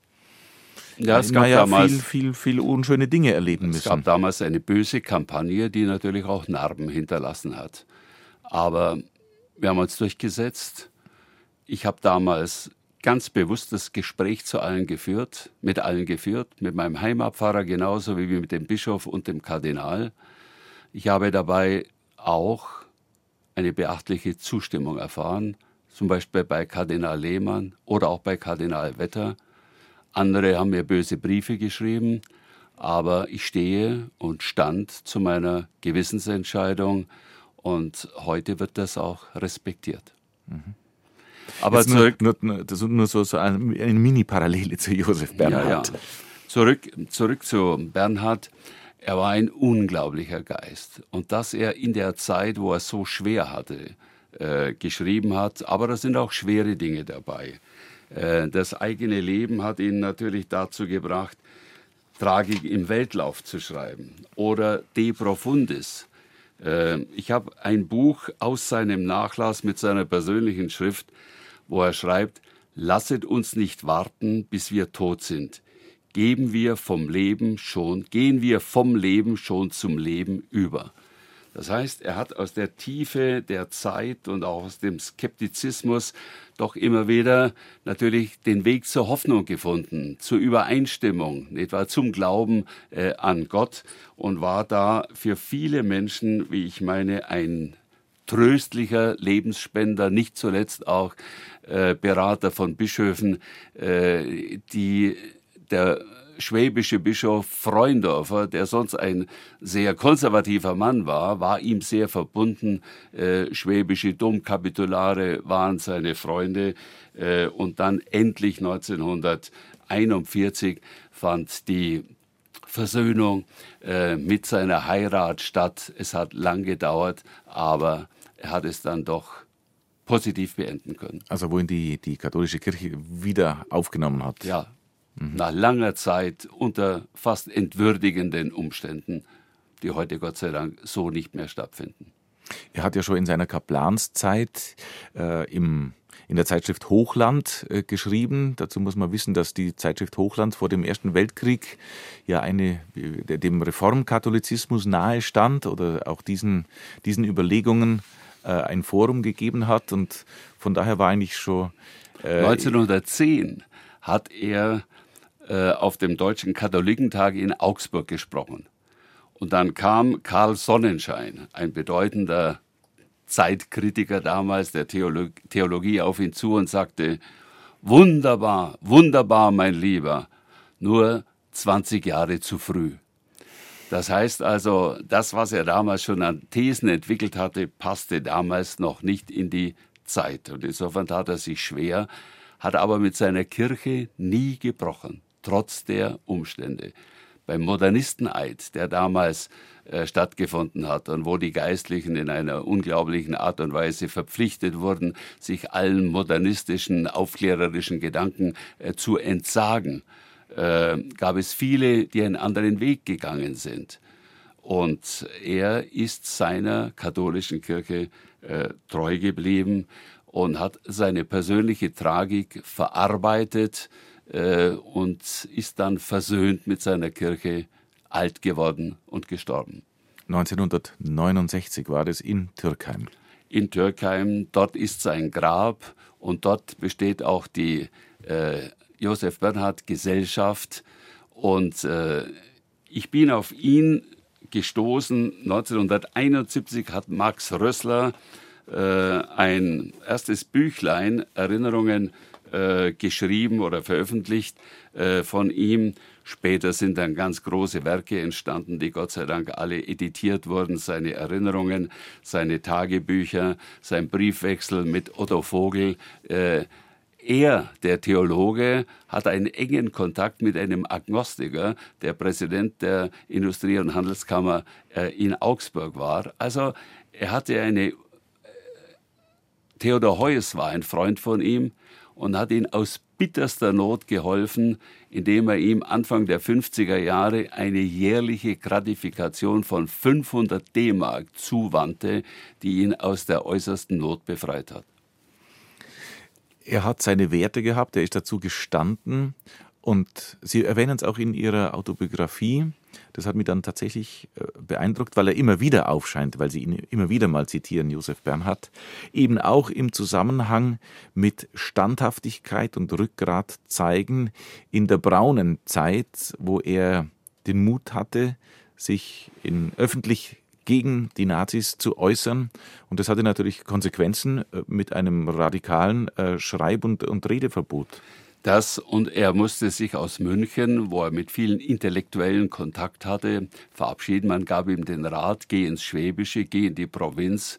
ja, es gab ja damals viel, viel, viel unschöne Dinge erleben müssen. Es gab damals eine böse Kampagne, die natürlich auch Narben hinterlassen hat. Aber wir haben uns durchgesetzt. Ich habe damals ganz bewusst das Gespräch zu allen geführt, mit allen geführt, mit meinem Heimatpfarrer genauso wie mit dem Bischof und dem Kardinal. Ich habe dabei auch eine beachtliche Zustimmung erfahren, zum Beispiel bei Kardinal Lehmann oder auch bei Kardinal Wetter Andere haben mir böse Briefe geschrieben, aber ich stehe und stand zu meiner Gewissensentscheidung und heute wird das auch respektiert. Mhm. Aber Jetzt zurück. Nur, ist nur so, so eine, Mini-Parallele zu Josef Bernhard. Ja, ja. Zurück, zurück zu Bernhard. Er war ein unglaublicher Geist. Und dass er in der Zeit, wo er es so schwer hatte, äh, geschrieben hat, aber da sind auch schwere Dinge dabei. Äh, das eigene Leben hat ihn natürlich dazu gebracht, Tragik im Weltlauf zu schreiben oder De Profundis. Äh, ich habe ein Buch aus seinem Nachlass mit seiner persönlichen Schrift, wo er schreibt, Lasset uns nicht warten, bis wir tot sind. Geben wir vom Leben schon, gehen wir vom Leben schon zum Leben über. Das heißt, er hat aus der Tiefe der Zeit und auch aus dem Skeptizismus doch immer wieder natürlich den Weg zur Hoffnung gefunden, zur Übereinstimmung, etwa zum Glauben äh, an Gott und war da für viele Menschen, wie ich meine, ein tröstlicher Lebensspender, nicht zuletzt auch äh, Berater von Bischöfen, äh, die der schwäbische Bischof Freundorfer, der sonst ein sehr konservativer Mann war, war ihm sehr verbunden. Äh, schwäbische Domkapitulare waren seine Freunde. Äh, und dann endlich 1941 fand die Versöhnung äh, mit seiner Heirat statt. Es hat lang gedauert, aber er hat es dann doch positiv beenden können. Also wo ihn die, die katholische Kirche wieder aufgenommen hat. Ja, mhm. nach langer Zeit unter fast entwürdigenden Umständen, die heute Gott sei Dank so nicht mehr stattfinden. Er hat ja schon in seiner Kaplanszeit äh, im in der Zeitschrift Hochland äh, geschrieben. Dazu muss man wissen, dass die Zeitschrift Hochland vor dem Ersten Weltkrieg ja eine, dem Reformkatholizismus nahe stand oder auch diesen, diesen Überlegungen äh, ein Forum gegeben hat. Und von daher war eigentlich schon. Äh, 1910 hat er äh, auf dem Deutschen Katholikentag in Augsburg gesprochen. Und dann kam Karl Sonnenschein, ein bedeutender Zeitkritiker damals der Theolo Theologie, auf ihn zu und sagte, wunderbar, wunderbar, mein Lieber, nur 20 Jahre zu früh. Das heißt also, das, was er damals schon an Thesen entwickelt hatte, passte damals noch nicht in die Zeit. Und insofern tat er sich schwer, hat aber mit seiner Kirche nie gebrochen trotz der Umstände. Beim Modernisteneid, der damals äh, stattgefunden hat und wo die Geistlichen in einer unglaublichen Art und Weise verpflichtet wurden, sich allen modernistischen, aufklärerischen Gedanken äh, zu entsagen, äh, gab es viele, die einen anderen Weg gegangen sind. Und er ist seiner katholischen Kirche äh, treu geblieben und hat seine persönliche Tragik verarbeitet, äh, und ist dann versöhnt mit seiner Kirche, alt geworden und gestorben. 1969 war das in Türkheim. In Türkheim, dort ist sein Grab und dort besteht auch die äh, Josef Bernhard Gesellschaft und äh, ich bin auf ihn gestoßen. 1971 hat Max Rössler äh, ein erstes Büchlein, Erinnerungen äh, geschrieben oder veröffentlicht äh, von ihm. Später sind dann ganz große Werke entstanden, die Gott sei Dank alle editiert wurden. Seine Erinnerungen, seine Tagebücher, sein Briefwechsel mit Otto Vogel. Äh, er, der Theologe, hat einen engen Kontakt mit einem Agnostiker, der Präsident der Industrie- und Handelskammer äh, in Augsburg war. Also er hatte eine. Äh, Theodor Heuss war ein Freund von ihm und hat ihn aus bitterster Not geholfen, indem er ihm Anfang der 50er Jahre eine jährliche Gratifikation von 500 D-Mark zuwandte, die ihn aus der äußersten Not befreit hat. Er hat seine Werte gehabt, er ist dazu gestanden und Sie erwähnen es auch in Ihrer Autobiografie. Das hat mich dann tatsächlich äh, beeindruckt, weil er immer wieder aufscheint, weil Sie ihn immer wieder mal zitieren, Josef Bernhard, eben auch im Zusammenhang mit Standhaftigkeit und Rückgrat zeigen in der braunen Zeit, wo er den Mut hatte, sich in öffentlich gegen die Nazis zu äußern. Und das hatte natürlich Konsequenzen äh, mit einem radikalen äh, Schreib- und, und Redeverbot. Das und er musste sich aus München, wo er mit vielen Intellektuellen Kontakt hatte, verabschieden. Man gab ihm den Rat, geh ins Schwäbische, geh in die Provinz,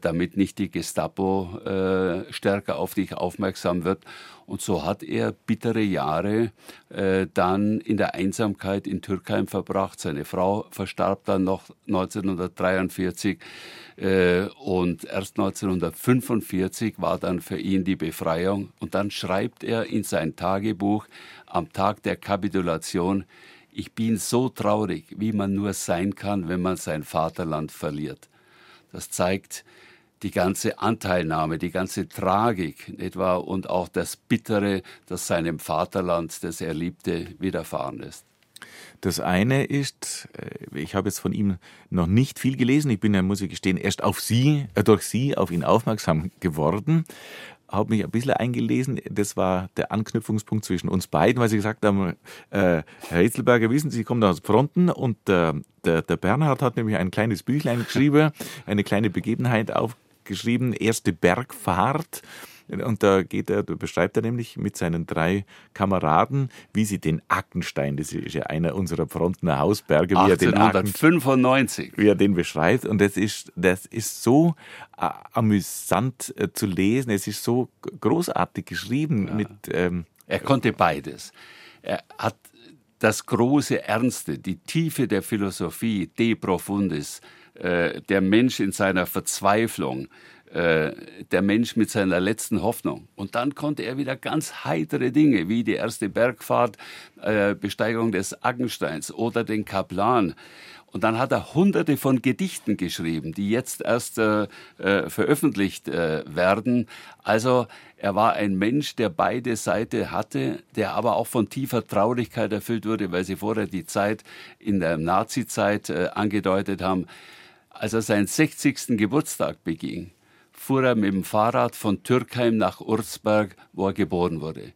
damit nicht die Gestapo äh, stärker auf dich aufmerksam wird. Und so hat er bittere Jahre äh, dann in der Einsamkeit in Türkheim verbracht. Seine Frau verstarb dann noch 1943 äh, und erst 1945 war dann für ihn die Befreiung. Und dann schreibt er in sein Tagebuch am Tag der Kapitulation, ich bin so traurig, wie man nur sein kann, wenn man sein Vaterland verliert. Das zeigt die ganze Anteilnahme, die ganze Tragik etwa und auch das Bittere, das seinem Vaterland, das er liebte, widerfahren ist. Das eine ist, äh, ich habe jetzt von ihm noch nicht viel gelesen. Ich bin ja, muss ich gestehen, erst auf Sie, äh, durch Sie auf ihn aufmerksam geworden habe mich ein bisschen eingelesen. Das war der Anknüpfungspunkt zwischen uns beiden, weil Sie gesagt haben, äh, Herr Hitzelberger, wissen Sie, Sie kommen aus Fronten und äh, der, der Bernhard hat nämlich ein kleines Büchlein geschrieben, eine kleine Begebenheit aufgeschrieben, erste Bergfahrt. Und da geht er, beschreibt er nämlich mit seinen drei Kameraden, wie sie den Ackenstein, das ist ja einer unserer Frontener Hausberge, wie er den 1895. wie er den beschreibt. Und das ist, das ist so äh, amüsant äh, zu lesen. Es ist so großartig geschrieben ja. mit, ähm, er konnte beides. Er hat das große Ernste, die Tiefe der Philosophie, de profundis, äh, der Mensch in seiner Verzweiflung, äh, der Mensch mit seiner letzten Hoffnung. Und dann konnte er wieder ganz heitere Dinge, wie die erste Bergfahrt, äh, Besteigung des Aggensteins oder den Kaplan. Und dann hat er hunderte von Gedichten geschrieben, die jetzt erst äh, äh, veröffentlicht äh, werden. Also er war ein Mensch, der beide Seiten hatte, der aber auch von tiefer Traurigkeit erfüllt wurde, weil Sie vorher die Zeit in der Nazi-Zeit äh, angedeutet haben. Als er seinen 60. Geburtstag beging, fuhr er mit dem Fahrrad von Türkheim nach Urzberg, wo er geboren wurde.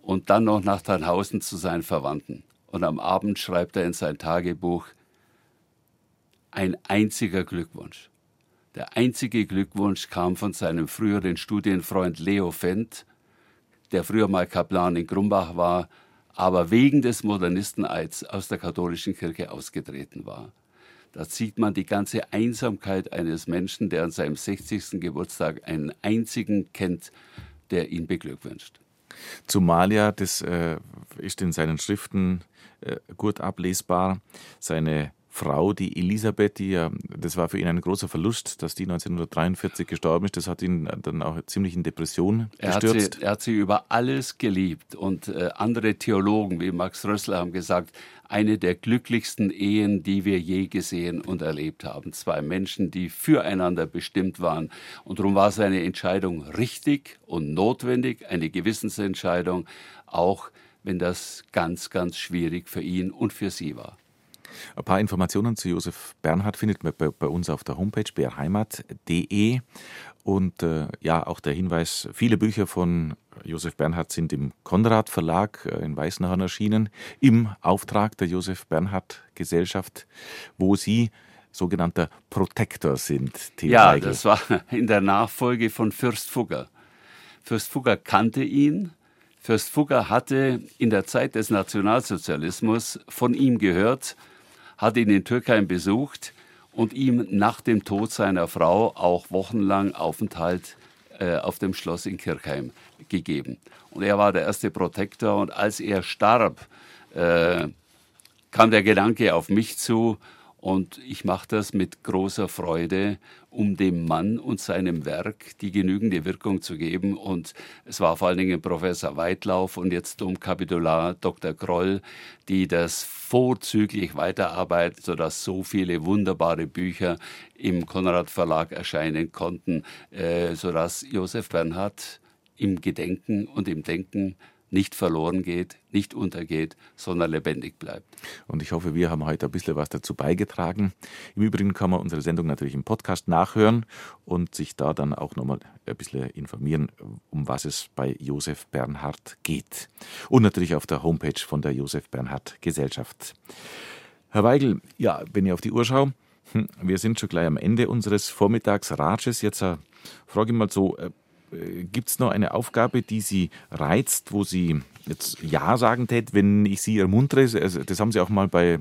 Und dann noch nach Tannhausen zu seinen Verwandten. Und am Abend schreibt er in sein Tagebuch, ein einziger Glückwunsch. Der einzige Glückwunsch kam von seinem früheren Studienfreund Leo Fendt, der früher mal Kaplan in Grumbach war, aber wegen des Modernisteneids aus der katholischen Kirche ausgetreten war. Da sieht man die ganze Einsamkeit eines Menschen, der an seinem 60. Geburtstag einen einzigen kennt, der ihn beglückwünscht. Zumal ja, das äh, ist in seinen Schriften äh, gut ablesbar, seine Frau, die Elisabeth, die ja, das war für ihn ein großer Verlust, dass die 1943 gestorben ist. Das hat ihn dann auch ziemlich in Depression er gestürzt. Hat sie, er hat sie über alles geliebt und äh, andere Theologen wie Max Rössler haben gesagt, eine der glücklichsten Ehen, die wir je gesehen und erlebt haben. Zwei Menschen, die füreinander bestimmt waren. Und darum war seine Entscheidung richtig und notwendig, eine Gewissensentscheidung, auch wenn das ganz, ganz schwierig für ihn und für sie war. Ein paar Informationen zu Josef Bernhard findet man bei, bei uns auf der Homepage brheimat.de. Und äh, ja, auch der Hinweis, viele Bücher von Josef Bernhard sind im Konrad Verlag äh, in Weißenhorn erschienen, im Auftrag der Josef Bernhard Gesellschaft, wo Sie sogenannter Protektor sind. Theo ja, Weigel. das war in der Nachfolge von Fürst Fugger. Fürst Fugger kannte ihn. Fürst Fugger hatte in der Zeit des Nationalsozialismus von ihm gehört, hat ihn in Türkheim besucht und ihm nach dem Tod seiner Frau auch wochenlang Aufenthalt äh, auf dem Schloss in Kirchheim gegeben. Und er war der erste Protektor und als er starb, äh, kam der Gedanke auf mich zu und ich mache das mit großer Freude, um dem Mann und seinem Werk die genügende Wirkung zu geben. Und es war vor allen Dingen Professor Weitlauf und jetzt Domkapitular Dr. Kroll, die das vorzüglich weiterarbeiten, sodass so viele wunderbare Bücher im Konrad Verlag erscheinen konnten, äh, sodass Josef Bernhard im Gedenken und im Denken nicht verloren geht, nicht untergeht, sondern lebendig bleibt. Und ich hoffe, wir haben heute ein bisschen was dazu beigetragen. Im Übrigen kann man unsere Sendung natürlich im Podcast nachhören und sich da dann auch nochmal ein bisschen informieren, um was es bei Josef Bernhard geht. Und natürlich auf der Homepage von der Josef Bernhard Gesellschaft. Herr Weigel, ja, wenn ich auf die Uhr schaue, hm, wir sind schon gleich am Ende unseres Vormittagsratsches. Jetzt äh, frage ich mal so, äh, gibt es noch eine Aufgabe, die Sie reizt, wo Sie jetzt Ja sagen tät, wenn ich Sie ermuntere? Also, das haben Sie auch mal bei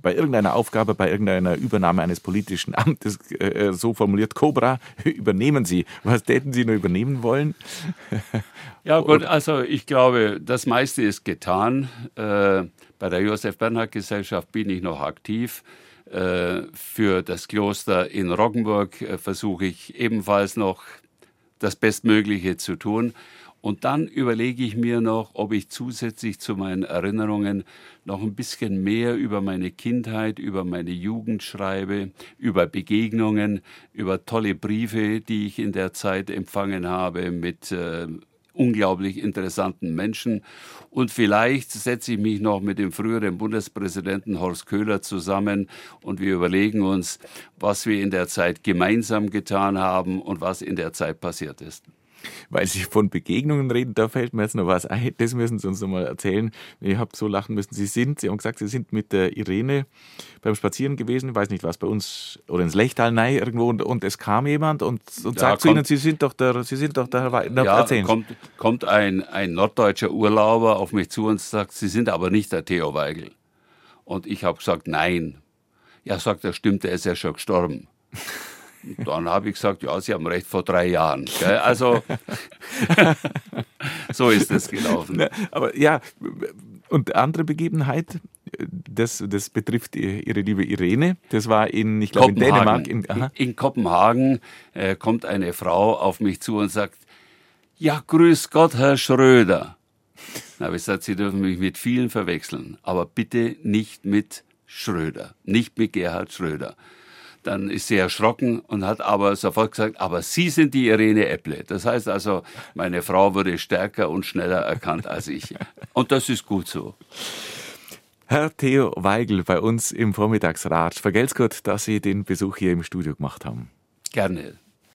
bei irgendeiner Aufgabe, bei irgendeiner Übernahme eines politischen Amtes äh, so formuliert, Cobra, übernehmen Sie. Was täten Sie nur übernehmen wollen? ja gut, also ich glaube, das meiste ist getan. Äh, bei der Josef Bernhard Gesellschaft bin ich noch aktiv. Äh, für das Kloster in Roggenburg äh, versuche ich ebenfalls noch das Bestmögliche zu tun. Und dann überlege ich mir noch, ob ich zusätzlich zu meinen Erinnerungen noch ein bisschen mehr über meine Kindheit, über meine Jugend schreibe, über Begegnungen, über tolle Briefe, die ich in der Zeit empfangen habe mit äh, unglaublich interessanten Menschen. Und vielleicht setze ich mich noch mit dem früheren Bundespräsidenten Horst Köhler zusammen und wir überlegen uns, was wir in der Zeit gemeinsam getan haben und was in der Zeit passiert ist. Weil Sie von Begegnungen reden, da fällt mir jetzt noch was ein. Das müssen Sie uns noch mal erzählen. Ich habe so lachen müssen. Sie sind, Sie haben gesagt, Sie sind mit der Irene beim Spazieren gewesen, ich weiß nicht was, bei uns oder ins Lechtal nein, irgendwo und, und es kam jemand und, und ja, sagt zu Ihnen, Sie sind doch der, Sie sind doch der Herr Weidner. Ja, Erzählen. kommt, kommt ein, ein norddeutscher Urlauber auf mich zu und sagt, Sie sind aber nicht der Theo Weigel. Und ich habe gesagt, nein. Ja, sagt er, stimmt, er ist ja schon gestorben. Dann habe ich gesagt, ja, Sie haben recht, vor drei Jahren. Also so ist es gelaufen. Aber ja, und andere Begebenheit, das, das betrifft Ihre liebe Irene. Das war in, ich glaube, in Dänemark. In, in Kopenhagen äh, kommt eine Frau auf mich zu und sagt, ja, grüß Gott, Herr Schröder. Da habe ich gesagt, Sie dürfen mich mit vielen verwechseln, aber bitte nicht mit Schröder, nicht mit Gerhard Schröder. Dann ist sie erschrocken und hat aber sofort gesagt, aber Sie sind die Irene Epple. Das heißt also, meine Frau wurde stärker und schneller erkannt als ich. Und das ist gut so. Herr Theo Weigel bei uns im Vormittagsrat. Vergelt's gut, dass Sie den Besuch hier im Studio gemacht haben. Gerne.